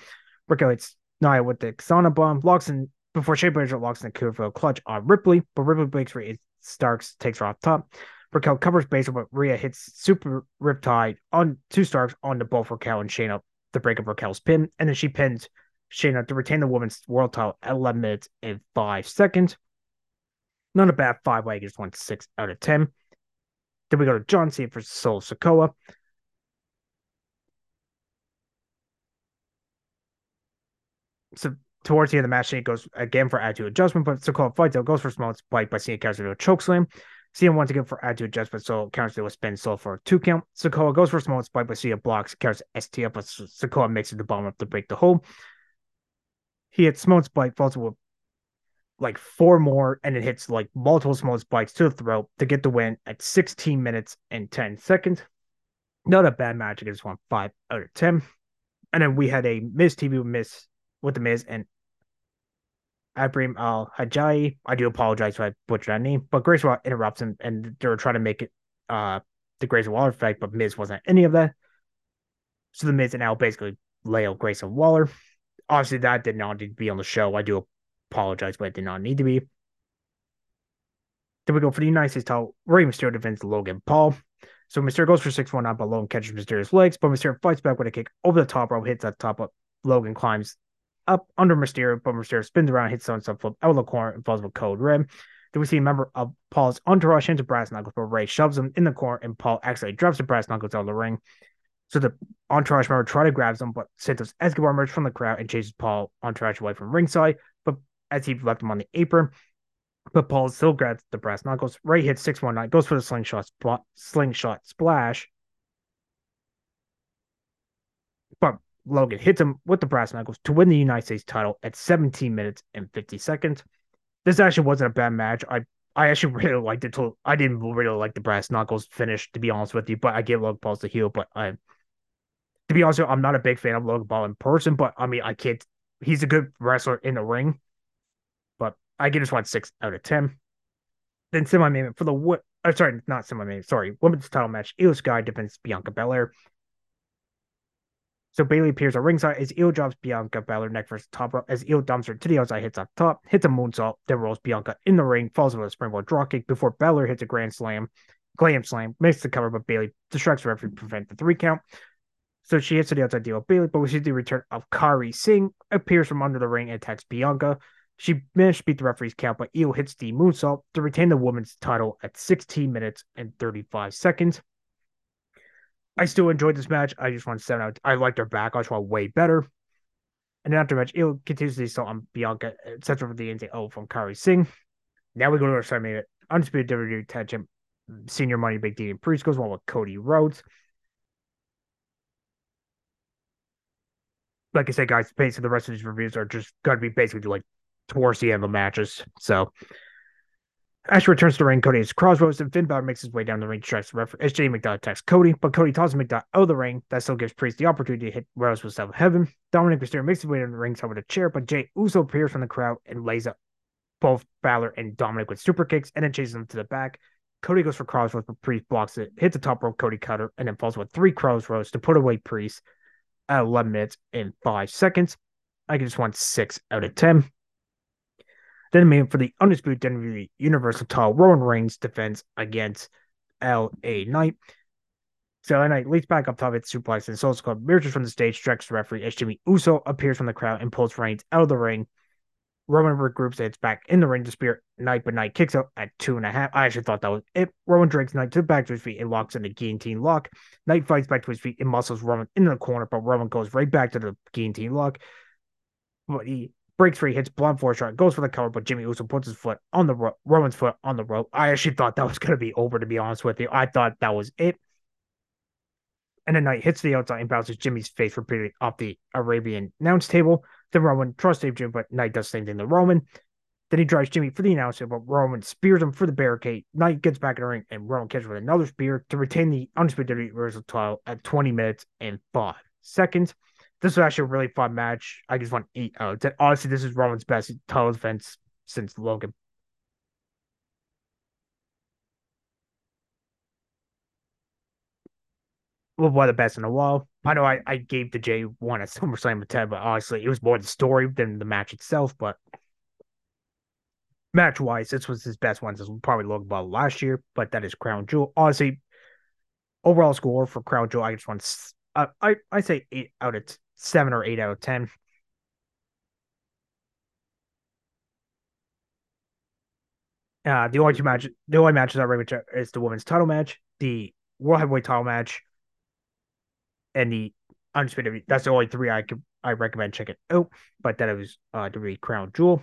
Raquel hits Nia with the Xana bomb, locks in before Shayna Baszler locks in the Kuro clutch on Ripley, but Ripley breaks free. Starks takes her off top. Raquel covers Baszler, but Rhea hits super riptide on two Starks on the both Raquel and Shayna to break up Raquel's pin, and then she pins Shayna to retain the women's world title at 11 minutes and 5 seconds. Not a bad five way, just went 6 out of 10. Then we go to John Cena for Solo Sikoa. So towards the end of the match, Cena goes again for attitude adjustment, but Sikoa fights out, goes for Samoan spike by Cena counters to a choke slam. Cena once again for attitude adjustment, so counters to a spin solo for a two count. Sikoa goes for Samoan spike, but Cena blocks, counters STF, but Sikoa makes it the bomb up to break the hole. He hits Samoan spike, falls with like four more, and it hits like multiple Samoan spikes to the throat to get the win at 16 minutes and 10 seconds. Not a bad match. Just won five out of 10. And then we had a Miz TV with Miz with the Miz and Abrim Al Hajai. I do apologize if I butchered that name, but Grace Waller interrupts him and they're trying to make it uh the Grace Waller effect, but Miz wasn't any of that. So the Miz and Al basically lay out Grace and Waller. Obviously, that did not need to be on the show. I do apologize, but it did not need to be. Then we go for the United States title. Rey Mysterio defends Logan Paul. So Mysterio goes for 6 1 9, but Logan catches Mysterio's legs. But Mysterio fights back with a kick over the top rope, hits that top up. Logan climbs up under Mysterio, but Mysterio spins around, hits on some flip out of the corner, and falls with Code Red. Then we see a member of Paul's entourage into Brass Knuckles, but Rey shoves him in the corner, and Paul accidentally drops the Brass Knuckles out of the ring. So the entourage member try to grab him, but Santos Escobar emerges from the crowd and chases Paul entourage away from ringside. As he left him on the apron, but Paul still grabs the brass knuckles. Rey hits 619, goes for the slingshot spot, slingshot splash. But Logan hits him with the brass knuckles to win the United States title at 17 minutes and 50 seconds. This actually wasn't a bad match. I I actually really liked it. Till, I didn't really like the brass knuckles finish, to be honest with you, but I give Logan Paul the heel. But I, to be honest, I'm not a big fan of Logan Paul in person. But I mean, I can't. He's a good wrestler in the ring, I give this one six out of ten. Then semi main for the what? Oh, uh, sorry, not semi main. Sorry, women's title match. Iyo Sky defends Bianca Belair. So Bayley appears at ringside as Iyo drops Bianca Belair neck first top rope as Iyo dumps her to the outside, hits up top, hits a moonsault, then rolls Bianca in the ring, falls with a springboard dropkick before Belair hits a grand slam, glam slam, makes the cover, but Bayley distracts the referee to prevent the three count. So she hits to the outside deal with Bayley, but we see the return of Kairi Sane appears from under the ring and attacks Bianca. She managed to beat the referee's count, but Iyo hits the moonsault to retain the women's title at 16 minutes and 35 seconds. I still enjoyed this match. I just want seven out. I liked her back. I want way better. And then after match, Iyo continues to assault on Bianca, etc. for the NZO from Kairi Sane. Now we go to our side main Undisputed WWE Tag Champ Senior Money Big D and Priest goes one with Cody Rhodes. Like I said, guys, basically the rest of these reviews are just going to be basically like towards the end of the matches. So Ash returns to the ring. Cody is crossroads, and Finn Balor makes his way down the ring to strike the referee. SJ McDonagh attacks Cody, but Cody tosses McDonagh out of the ring. That still gives Priest the opportunity to hit Rose with Seven Heaven. Dominic Mysterio makes his way down the ring with a chair, but Jey Uso appears from the crowd and lays up both Balor and Dominic with super kicks and then chases them to the back. Cody goes for crossroads, but Priest blocks it, hits the top rope Cody cutter, and then falls with three crossroads to put away Priest at 11 minutes and 5 seconds. I can just want 6 out of 10. Then main for the undisputed WWE Universal title, Roman Reigns defends against LA Knight. So LA Knight leads back up top, it's suplex and Soul Club emerges from the stage, strikes the referee as Jimmy Uso appears from the crowd and pulls Reigns out of the ring. Roman regroups and it's back in the ring to spear Knight, but Knight kicks out at two and a half. I actually thought that was it. Roman drags Knight to the back to his feet and locks in the guillotine lock. Knight fights back to his feet and muscles Roman into the corner, but Roman goes right back to the guillotine lock. But he breaks free, hits blunt force shot, goes for the cover, but Jimmy Uso puts his foot on the rope, Roman's foot on the rope. I actually thought that was going to be over, to be honest with you. I thought that was it. And then Knight hits the outside and bounces Jimmy's face repeatedly off the Arabian announce table. Then Roman trusts Dave Jim, but Knight does the same thing to Roman. Then he drives Jimmy for the announcer, but Roman spears him for the barricade. Knight gets back in the ring, and Roman catches with another spear to retain the undisputed Universal title at 20 minutes and five seconds. This was actually a really fun match. I just want eight out of. Honestly, this is Roman's best title defense since Logan. Well, one of the best in a while. I know I, I gave the J one at SummerSlam a 10, but honestly, it was more the story than the match itself. But match wise, this was his best one since probably Logan Paul last year, but that is Crown Jewel. Honestly, overall score for Crown Jewel, I just want uh, I I say eight out of seven or eight out of ten. Uh, the only two matches, the only matches I rate is the women's title match, the world heavyweight title match, and the undisputed. That's the only three I could I recommend checking out. But that was uh the Crown Jewel.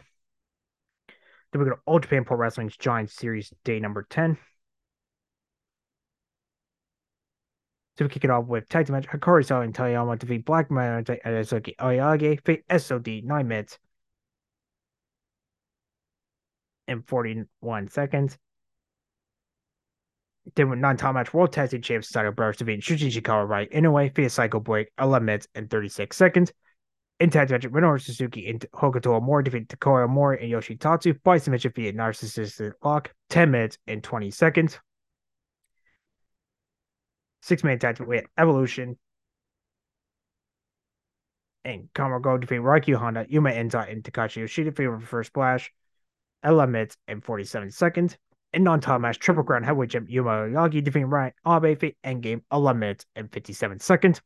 Then we go to All Japan Pro Wrestling's Giant Series Day number ten. So we kick it off with tag match Hikari Sato and Toyama defeat Black Man and Suzuki Oyage, Fate SOD, 9 minutes and 41 seconds. Then with non-title match, World Tag Team Champs Saito Brothers defeat Shuji Ishikawa right in a way via Psycho Break, 11 minutes and 36 seconds. In tag match, Minoru Suzuki and Hokuto Omori defeat Takao Omori and Yoshitatsu by submission via Narcissistic Lock, 10 minutes and 20 seconds six man tag with Evolution and Go defeat Raikyu Honda, Yuma Enta, and Takashi Yoshida for first splash, 11 minutes and 47 seconds. In non-title match, Triple Crown Heavyweight Champ Yuma Yagi defeating Ryan Abe for Endgame, 11 minutes and 57 seconds.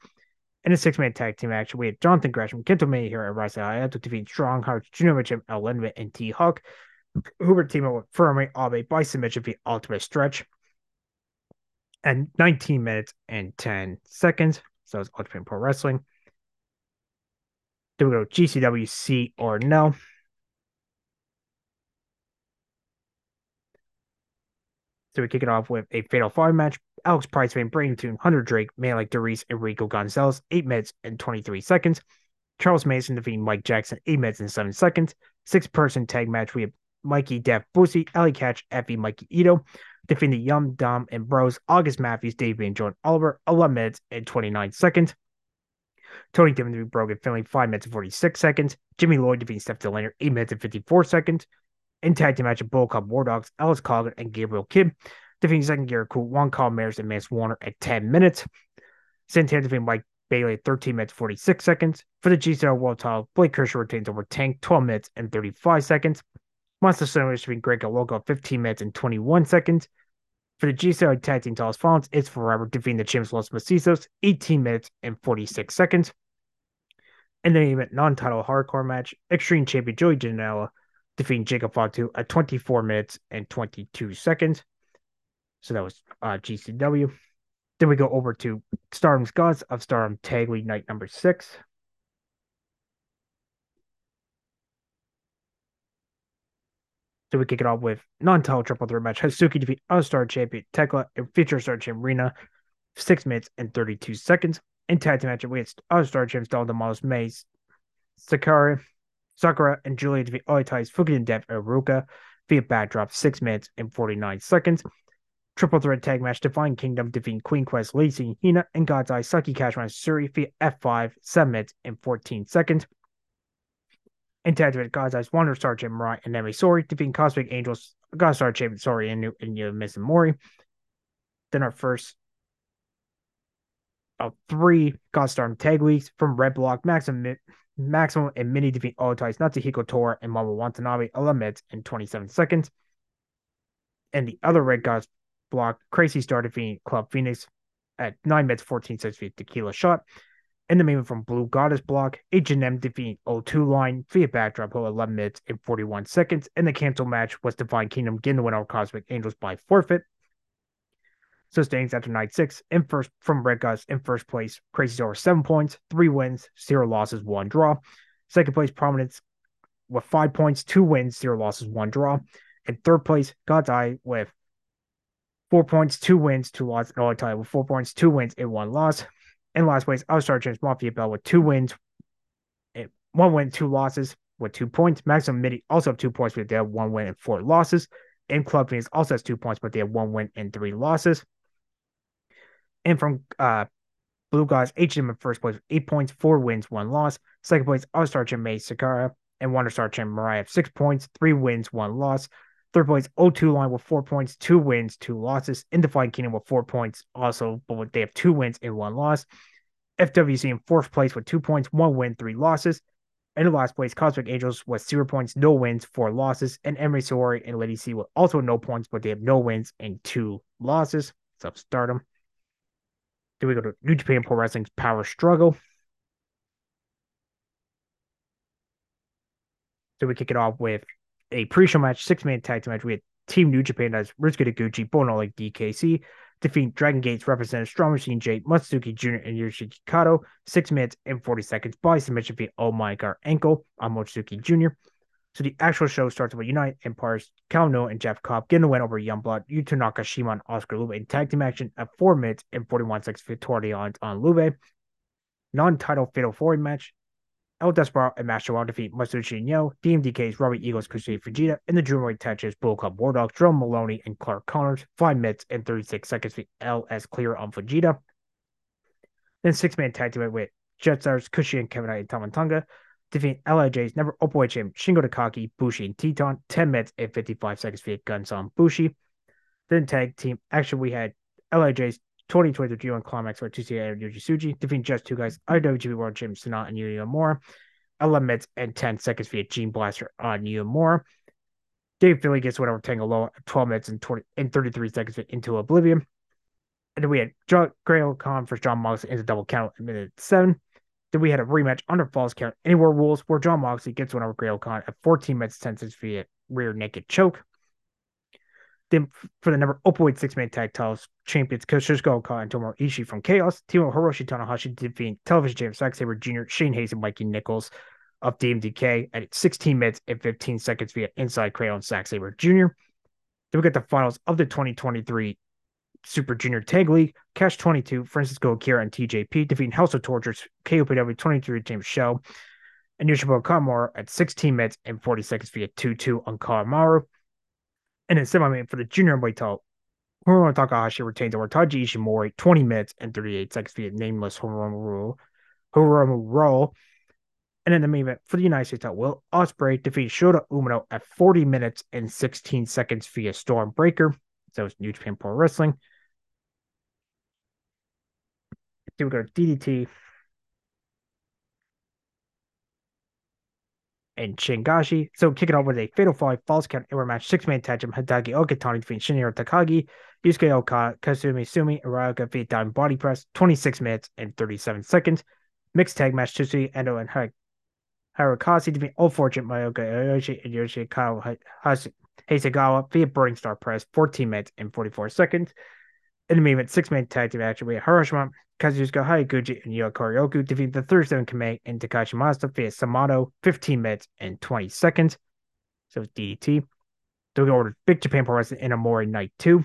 In a six-man tag team action, we had Jonathan Gresham, Kento Miyahara, and Rasa Hayato defeat Strong Hearts Junior Champ El Linwood and T Hawk. Hubert team up with Firmly Abe by submission via Ultimate Stretch and 19 minutes and 10 seconds. So it's Ultimate Pro Wrestling. Then we go GCW Si or no. So we kick it off with a fatal five match. Alex Price, Van Bradenton, Hunter Drake, Malik and Rico Gonzalez, 8 minutes and 23 seconds. Charles Mason defeating Mike Jackson, 8 minutes and 7 seconds. Six person tag match. We have Mikey Def Bussy, Ellie Catch, Effie, Mikey Ito defeating Yum Dom and Bros, August Matthews, Davey, and Jordan Oliver, 11 minutes and 29 seconds. Tony Diamond Brogan Finley, 5 minutes and 46 seconds. Jimmy Lloyd defeating Steph De Lander, 8 minutes and 54 seconds. In tag team match of Bull War Dogs, Ellis Coggin and Gabriel Kidd defeating second gear Cool Juan Carl Mares and Mance Warner at 10 minutes. Santana defeating Mike Bailey at 13 minutes 46 seconds. For the GCL World title, Blake Kershaw retains over Tank 12 minutes and 35 seconds. Monster Center defeating Greg Logo 15 minutes and 21 seconds. For the GCL Tag Team titles, Follins, it's forever defeating the champs Los Macizos 18 minutes and 46 seconds. And then even non-title hardcore match, Extreme Champion Joey Janela defeating Jacob Fatu at 24 minutes and 22 seconds. So that was uh, GCW. Then we go over to Stardom's Goddess of Stardom Tag League Night number six. We kick it off with non-title triple threat match. Hazuki defeat All-Star Champion Thekla and Future Star Champion Rina, six minutes and 32 seconds. In tag team match, we had All-Star Champions Dalton Damaris Mays, Sakura, Sakura, and Giulia defeat Oitai's Fukigen Dev and Ruka via backdrop, six minutes and 49 seconds. Triple threat tag match, Divine Kingdom defeating Queen Quest, Lacey Hina, and God's Eye Saki Kashima Suri via F5, 7 minutes and 14 seconds. In tag team, God's Eyes Wonder Star Champion Mariah and Nemi Sori defeating Cosmic Angels, God Star Champion Sori and, and uh, Miss Mori. Then our first of three God Star tag weeks from Red Block, Maximum Maximum and Mini defeat Otis, Natsuko Tora and Mama Watanabe, 11 minutes and 27 seconds. And the other Red Gods block, Crazy Star defeating Club Phoenix at 9 minutes 14 seconds via tequila shot. And the main from Blue Goddess block, H&M defeating O2 line via backdrop for 11 minutes and 41 seconds. And the cancel match was Divine Kingdom getting the win over Cosmic Angels by forfeit. So standings after night six in first from Red Gods in first place, Crazy Star seven points, three wins, zero losses, one draw. Second place, Prominence with five points, two wins, zero losses, one draw. And third place, God's Eye with four points, two wins, two losses, and all tied with four points, two wins, and one loss. In last place, Outstar James Mafia Bell with two wins, one win, two losses with two points. Maximum Midi also have two points, but they have one win and four losses. And Club Phoenix also has two points, but they have one win and three losses. And from uh, Blue Guys, HM in first place, eight points, four wins, one loss. Second place, All Star Jim May Sakara and Wonder Star Jim Mariah have six points, three wins, one loss. Third place, O2 line with four points, two wins, two losses. Indefine Kingdom with four points, also, but they have two wins and one loss. FWC in fourth place with two points, one win, three losses. And in last place, Cosmic Angels with zero points, no wins, four losses. And Emery Sori and Lady C with also no points, but they have no wins and two losses. So stardom. Then we go to New Japan Pro Wrestling's Power Struggle. So we kick it off with a pre-show match, six-man tag team match. We had Team New Japan as Ryusuke Taguchi, Bono like DKC, defeat Dragon Gate's representative Strong Machine J, Matsuki Jr., and Yoshiki Kato, six minutes and 40 seconds by submission via Oh My God Ankle on Matsuki Jr. So the actual show starts with United Empires, Kano and Jeff Cobb getting the win over Youngblood, Yuto Nakashima, and Oskar Leube in tag team action at 4 minutes and 41 seconds victory on, on Leube. Non-title Fatal 4 match. El Desperado and Master Wild defeat Masushi and Yo, DMDK's Robbie Eagles, Kusuke Fujita, and the Junior Touches Bull Club War Dogs, Jerome Maloney, and Clark Connors, 5 minutes and 36 seconds for LS clear on Fujita. Then six man tag team with Jetstar's Kushi and Kevin and Tama Tonga defeating LIJ's never openweight champion Shingo Takagi, Bushi, and Teton, 10 minutes and 55 seconds via Gunson Bushi. Then tag team action, we had LIJ's 2023 G1 Climax with Tuesday and Yuji Suji, defeating just two guys, IWGP World Champion Sanat and Yuya Mora, 11 minutes and 10 seconds via Gene Blaster on Yuya Mora. Dave Finlay gets whatever Tango Low 12 minutes and 20 and 33 seconds into Oblivion. And then we had John Grail Khan for Jon Moxley into double count at minute seven. Then we had a rematch under false count anywhere rules where Jon Moxley gets one over Grail Khan at 14 minutes 10 seconds via rear naked choke. Then for the number openweight six man tag titles, champions Kazuchika Okada and Tomohiro Ishii from Chaos, Timo Hiroshi Tanahashi defeating television champion Zack Sabre Jr., Shane Hayes, and Mikey Nichols of DMDK at 16 minutes and 15 seconds via Inside Crayon Zack Sabre Jr. Then we get the finals of the 2023 Super Junior Tag League, Cash 22, Francisco Akira, and TJP defeating House of Tortures, KOPW 23 James Show, and Yoshimoto Kamaru at 16 minutes and 40 seconds via 2 2 on Kamaru. And then semi main for the junior weight title, Hiromu Takahashi retains over Taiji Ishimori 20 minutes and 38 seconds via nameless Hiromu Rule. Hiromu Roll. And in the main event for the United States title, Will Ospreay defeats Shota Umino at 40 minutes and 16 seconds via Stormbreaker. So it's New Japan Pro Wrestling. Here we go DDT. And Shingashi. So kicking off with a Fatal Five Falls Count Error match, six man tag team Hideki Okatani defeating Shinjiro Takagi, Yusuke Okada, Kazumi Sumi, Araoka via Diamond Body Press, 26 minutes and 37 seconds. Mixed tag match, Tetsuya Endo and Hirokazu defeating All Fortune Mayoka Ayoshi and Yoshi Kyle Hasegawa via Burning Star Press, 14 minutes and 44 seconds. In the main event, six man tag team action, we have Hiroshima, Kazuchika Haraguchi, and Yo Koryoku defeat the third seven Kamei and Takashi Masta via Samato, 15 minutes and 20 seconds. So it's DDT. Over to Big Japan Pro Wrestling in Aomori Night 2.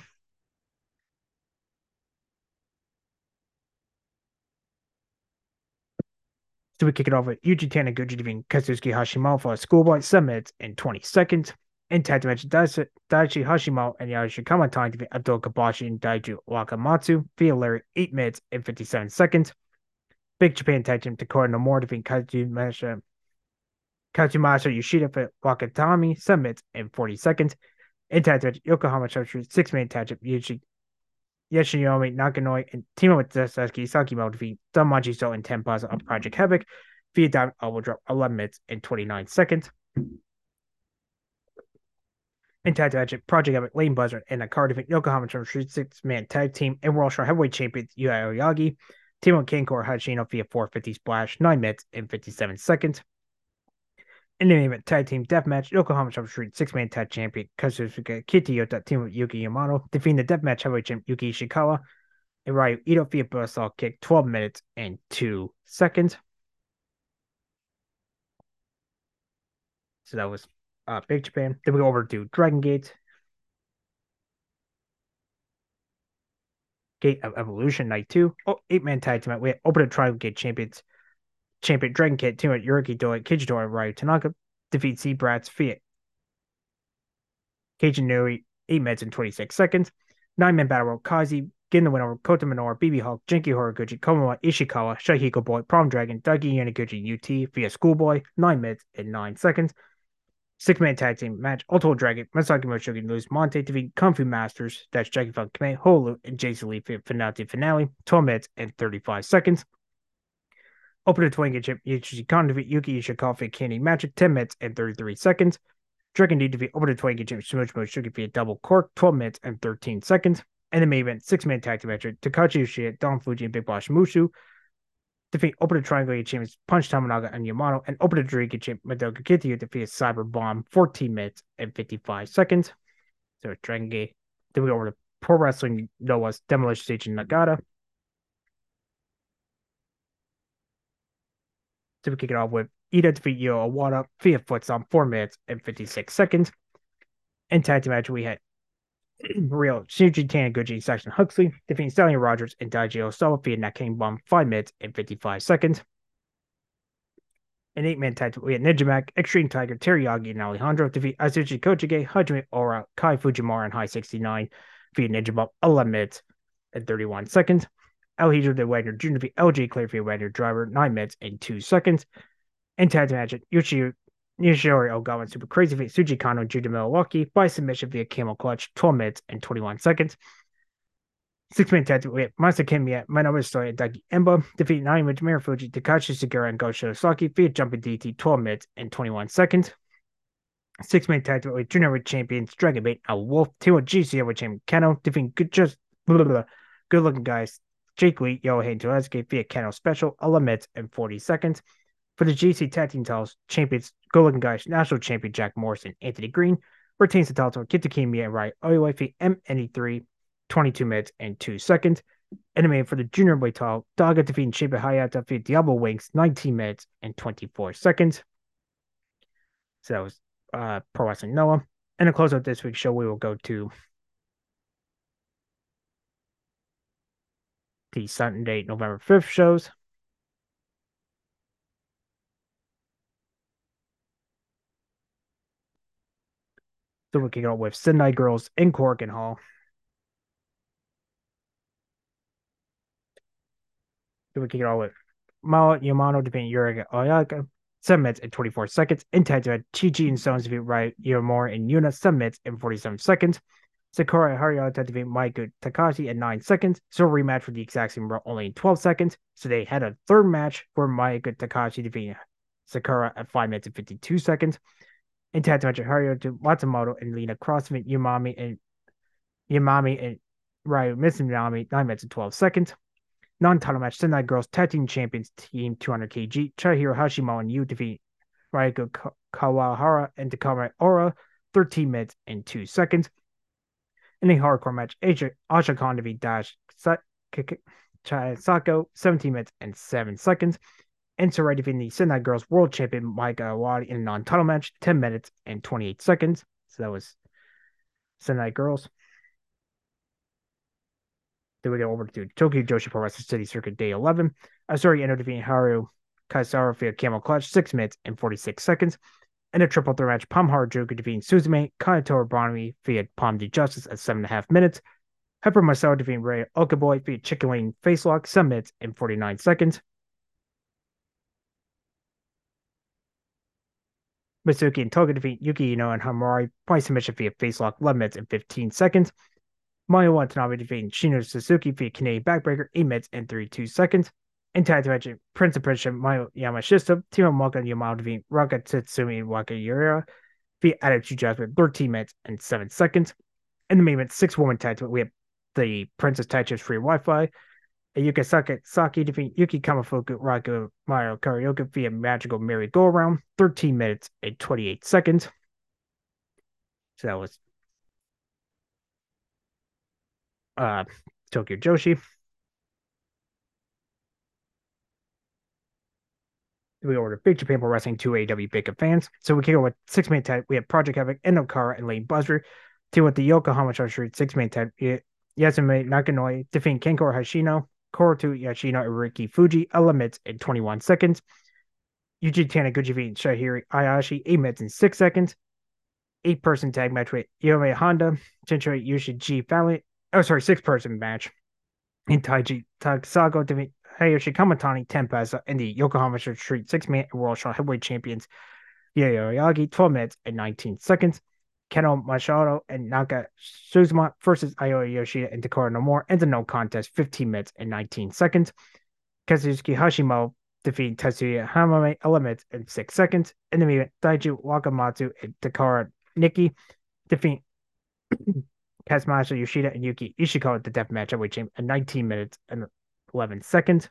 So we kick it off with Yuji Taniguchi defeating Kazuki Hashimoto for a schoolboy, 7 minutes and 20 seconds. In tag match, Daichi Hashimoto and Yasushi Kamatani defeat Abdul Kabashi and Daiju Wakamatsu via Larry 8 minutes and 57 seconds. Big Japan tag team Takora Nomura defeating Kazumasa, Kazumasa Yoshida for Wakatami, 7 minutes and 40 seconds. In tag match, Yokohama Showstreet, 6 man tag team Yuji Yoshinomi Nakanoi and up with Sasuke Sakimo defeat Damaji So and Tempaza of Project Havoc via down elbow drop 11 minutes and 29 seconds. In tag match, Project Havoc, Lane Buzzard, and a card defeat Yokohama Street six man tag team and World Star Heavyweight Champion Yui Oyagi. Team on Kankor Hashino via 450 splash, 9 minutes and 57 seconds. In the main event, tag team deathmatch, Yokohama Street six man tag champion Kazusuke Kitayota team with Yuki Yamano defeating the deathmatch heavyweight champ Yuki Ishikawa and Ryu Ito via buzzsaw kick, 12 minutes and 2 seconds. So that was uh, Big Japan. Then we go over to Dragon Gate. Gate of Evolution Night 2. Oh, eight man tag team. We Open a Triangle Gate champions. Champion Dragon Gate team at Yuriki Doi, Kijitora, Ryu Tanaka defeat Sea Brats Fiat. Cajun Nui, 8 minutes and 26 seconds. Nine man battle royal Kazi, getting the win over Kota Minoru, BB Hulk, Genki Horiguchi, Komawa, Ishikawa, Shahiko Boy, Prom Dragon, Dagi Yaniguchi, UT via Schoolboy, 9 minutes and 9 seconds. Six man tag team match, Ultimate Dragon, Masaki Moshogi lose Monte defeat Fu Masters, that's Jackie Funk Kame, Holu, and Jason Lee for finale finale, 12 minutes and 35 seconds. Open to chip, Yuji Khan defeat Yuki Ishikawa Candy at 10 minutes and 33 seconds. Dragon D defeat Open to chip, Smosh Moshogi via double cork, 12 minutes and 13 seconds. And the main event, six man tag team match, Takachi Ushia, Don Fuji, and Big Boss Mushu defeat Open the Triangle champions Punch Tamanaga and Yamano, and Open the Dragon champ Madoka Kitty defeat Cyber Bomb 14 minutes and 55 seconds. So Dragon Gate. Then we go over to Pro Wrestling Noah's Demolition Station Nagata. So we kick it off with Ida defeat Yo Awada via foot on 4 minutes and 56 seconds. In tag match, we had Real Shinji Taniguchi, Saxon Huxley, defeating Stallion Rogers and Daiji Osawa via Nakane Bomb 5 minutes and 55 seconds. An eight man tag we had Ninja Mac, Extreme Tiger, Teriyagi, and Alejandro defeat Azuchi Kochige, Hajime Ora, Kai Fujimura, and High 69 via Ninja Bomb 11 minutes and 31 seconds. Hijo de Wagner Jr. defeat LJ via Wagner Driver 9 minutes and 2 seconds. And tag match Yoshi Nishori Ogawa Super Crazy via Suji Kano Judah Milwaukee by submission via Camel Clutch, 12 minutes and 21 seconds. Six man tag with Masa Kimiya, Manobu Story, and Dagi Emba defeat nine with Mirufuji, Takashi Segura, and Go Shirosaki via jumping DT, 12 minutes and 21 seconds. Six man tag with Junior champions Dragon Bait, a Wolf, two with GC with champion Kano, defeating good, just blah, blah, blah, good looking guys. Jake Lee, Yohei Toesuke via Kano special, 11 minutes and 40 seconds. For the GC Tag Team titles, champions Go Looking Guys National Champion Jack Morrison, Anthony Green retains the title Kenta Kimia and Rai Oiwaifi MNE3, 22 minutes and 2 seconds. Enemy for the junior weight title, Daga defeating Shiba Hayata via Diablo Wings, 19 minutes and 24 seconds. So that was uh, Pro Wrestling Noah. And to close out this week's show, we will go to the Sunday, November 5th shows. So we can go with Sendai Girls in Korakuen Hall. So we can go with Mao Yamano defeating Yuriga Oyaka. 7 minutes and 24 seconds. In tag to Chi Chi and Stones defeat Rai Yomori and Yuna 7 minutes and 47 seconds. Sakura Hariyata defeat Maiko Takashi in 9 seconds. So rematch for the exact same role only in 12 seconds. So they had a third match where Maiko Takashi defeated Sakura at 5 minutes and 52 seconds. Tag match, Hariyata Matsumoto and Lina Crossman, Yumami and Yamami and Ryu. Mizunami, 9 minutes and 12 seconds. Non-title match, Sendai Girls Tag Team Champions Team 200 kg, Chihiro Hashimo and Yu defeat Ryuko Kawahara and Takara Ora, 13 minutes and 2 seconds. In a hardcore match, Asia, Asha Khan Dash Sako, 17 minutes and 7 seconds. And so right defeating the Sendai Girls World Champion Maika Awadi in a non-title match, 10 minutes and 28 seconds. So that was Sendai Girls. Then we go over to Tokyo Joshi Pro Wrestling City Circuit Day 11. Arisu Endo defeating Haru Kaisaru via Camel Clutch, 6 minutes and 46 seconds. In a triple threat match, Pom Harajuku defeating Suzume, Kaito Bonami via Palm D Justice at 7.5 minutes. Hyper Marcel defeating Ray Okaboy via Chicken Wing Facelock, 7 minutes and 49 seconds. Mitsuki and Toga defeat Yuki Ino and Hamari by submission via Facelock, 11 minutes and 15 seconds. Mayu Watanabe defeating Shino Suzuki via Canadian Backbreaker, 8 minutes and 32 seconds. In tag match, Prince of Persia, Miyu Yamashita, Timo Moka and Yamao defeating Raka Tsutsumi and Waka Yura via Attitude Judgment, 13 minutes and 7 seconds. In the main event, six woman tag we have the Princess Tag Free Wi Fi. Yuka Saki, Saki defeat Yuki Kamafuku Raku Mario Karaoke via Magical Merry Go Around, 13 minutes and 28 seconds. So that was uh, Tokyo Joshi. We order Big Japan Pro Wrestling 2 AW Big fans. So we kick off with six man tag. We have Project Havoc, Endo Kara, and Lane Buzzer. Two with the Yokohama Charge Street six man tag. Yasume Nakanoi defeating Kenkor Hashino, Korotu Yashino, Ricky Fuji, 11 minutes and 21 seconds. Yuji Taniguchi Shahiri Ayashi, 8 minutes and 6 seconds. Eight person tag match with Yome Honda, Chinchoi Yushi Valiant, oh sorry, six person match in Taiji defeat Hayashi Kamatani Tempasa and the Yokohama Street six man World Shot Heavyweight Champions Yayo Yagi 12 minutes and 19 seconds. Keno Machado and Naka Suzuma versus Aoya Yoshida and Dakota Nomura ends a no contest 15 minutes and 19 seconds. Kazuki Hashimo defeating Tetsuya Hamame 11 minutes and 6 seconds. In the event, Daiju Wakamatsu and Takara Nikki defeat Kazumasa Yoshida and Yuki Ishikawa at the death match at chamber in 19 minutes and 11 seconds.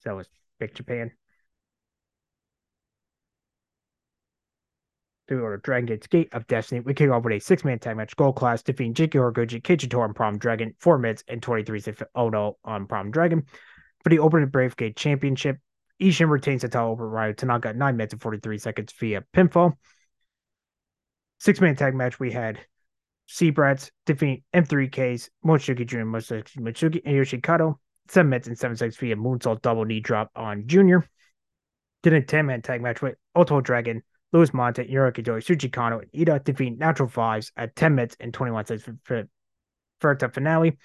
So that was Big Japan. To order Dragon Gate's Gate of Destiny, we kick off with a six man tag match gold class defeating Jiki Horiguchi, Keiichiro, and Prom Dragon, 4 minutes and 23 seconds. Oh on Prom Dragon. For the Open Brave Gate Championship, Ishin retains the title over Ryo Tanaka, 9 minutes and 43 seconds via pinfall. Six man tag match, we had Z-Brats defeat M3Ks, Mochizuki Jr., Mochizuki, and Yoshikato, 7 minutes and 7 seconds via moonsault double knee drop on Junior. Did a 10 man tag match with Ultimo Dragon, Louis Monte, Hiroki Doi, Shuji Kano, and Ida defeat Natural Fives at 10 minutes and 21 seconds for, for, for finale.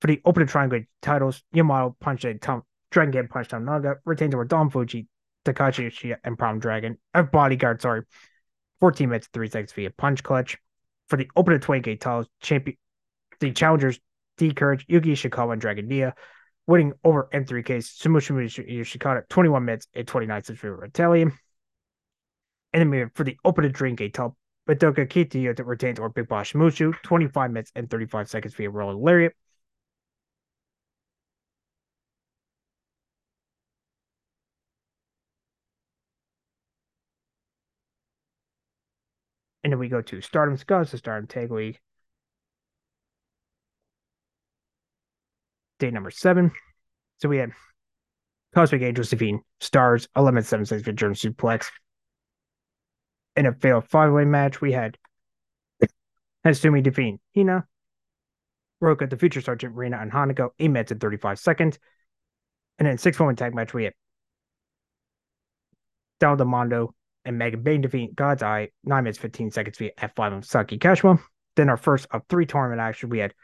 For the Open Triangle titles, Yamato punched a Tom, Dragon Gate punched Tom Naga, retained over Don Fuji, Takashi Yoshida, and Prom Dragon. A bodyguard, sorry. 14 minutes, 3 seconds via punch clutch. For the Open 20 gate titles, champion, the challengers, D Courage, Yuki Ishikawa, and Dragon Dia, winning over M3K's Sumushimu Yoshikata, 21 minutes and 29 seconds for Italian enemy for the opening drink a top Madoka Kikuta that retains or Big Boss Mushu, 25 minutes and 35 seconds via Rolling Lariat. And then we go to Stardom Scuzz, the Stardom Tag League. Day number seven. So we had Cosmic Angels defeating Stars, 11 7 6 for German Suplex in a failed five way match, we had Hatsumi defeating Hina, Roka, the future sergeant, Rina, and Hanako, 8 minutes and 35 seconds. And then six woman tag match, we had Del Mondo and Megan Bayne defeating God's Eye, 9 minutes 15 seconds via F5 of Saki Kashima. Then our first of three tournament action, we had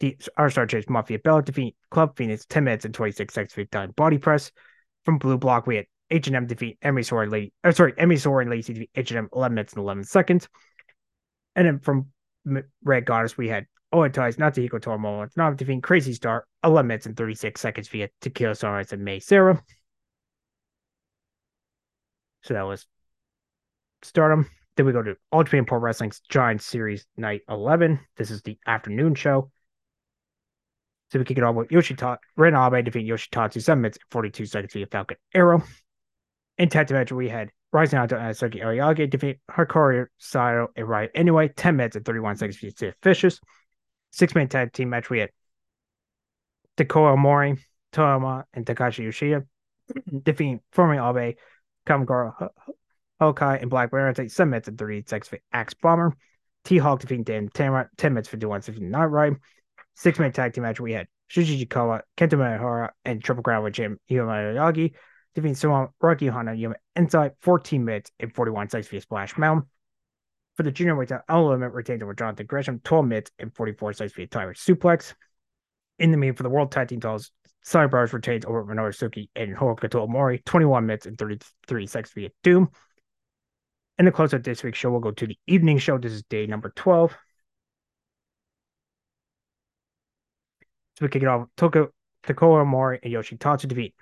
the our Star Chase Mafia Bella defeat Club Phoenix, 10 minutes and 26 seconds via done body press. From Blue Block, we had H&M defeat Emi Soren Lady. Oh, uh, sorry, Emi Soren Lacey defeat H&M 11 minutes and 11 seconds. And then from Red Goddess, we had Oitais, Natsuhiko Torimo, not defeating Crazy Star 11 minutes and 36 seconds via Tequila Sunrise and Mei Seira. So that was Stardom. Then we go to All Japan Pro Wrestling's Giant Series Night 11. This is the afternoon show. So we kick it off with Yoshita, Ren Abe defeating Yoshitatsu 7 minutes and 42 seconds via Falcon Arrow. In tag match, we had Rising out uh, to Atsuki Aoyagi defeat Hikaru Sato and Riot anyway, 10 minutes and 31 seconds via Sid. Six man tag team match, we had Dakota Mori, Toyama, and Takashi Yoshida defeating Forming Abe, Kamagura Hokai, and Black Bear at 7 minutes and 38 seconds for Axe Bomber. T Hawk defeating Dan Tamura, 10 minutes for 51 seconds, not right. Six man tag team match, we had Shuji Kawa, Kento Miyahara, and Triple Crown with Jim Yagi, defeating Suwon Rocky Hana Yuma inside 14 minutes and 41 seconds via Splash Mountain. For the junior weight element retained over Jonathan Gresham, 12 minutes and 44 seconds via Tiger Suplex. In the main for the World Tag Team titles, retains over Minoru Suzuki and Hokuto Mori, 21 minutes and 33 seconds via Doom. And the close of this week's show, we'll go to the evening show. This is day number 12. So we kick it off. Toko, Takoa Mori and Yoshitatsu defeat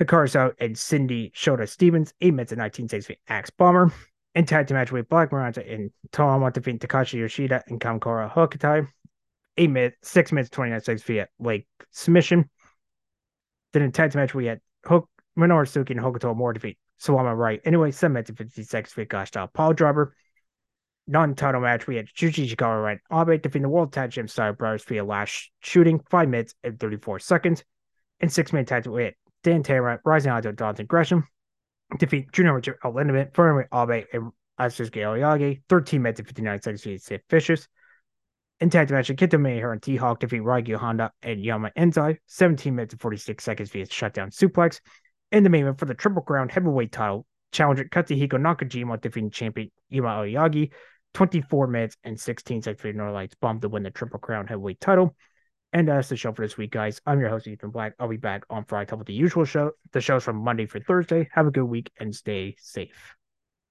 Hikaru and Cindy Shota Stevens, 8 minutes and 19 seconds for Axe Bomber. And tag team match with Black Miranda and Toyama defeat Takashi Yoshida and Kamikura Hokutai. 8 minutes, 6 minutes, 29 seconds via Lake submission. Then in tag team match, we had Hook, Minoru Suzuki and Hokuto Mori defeat Sawama Right. Anyway, 7 minutes and 50 seconds via Gosh Style Power Driver non-title match, we had Shuji Chikara right Abe defeating the World Tag Team Style Brothers via last shooting, 5 minutes and 34 seconds. In six-man tag we had Dan Taylor, Rising Auto, Jonathan Gresham, defeat Junior Richard Lindemann, Furman Abe, and Asuke Aoyagi, 13 minutes and 59 seconds via Sid Vicious. In tag match, Kento Maher and T-Hawk defeat Raigyu Honda and Yama Enzai, 17 minutes and 46 seconds via shutdown suplex. In the main event for the Triple Crown Heavyweight title, challenger Katsuhiko Nakajima defeating champion Yuma Aoyagi, 24 minutes and 16 seconds for Norlights Bomb to win the Triple Crown Heavyweight title. And that's the show for this week, guys. I'm your host, Ethan Black. I'll be back on Friday with the usual show. The show's from Monday for Thursday. Have a good week and stay safe.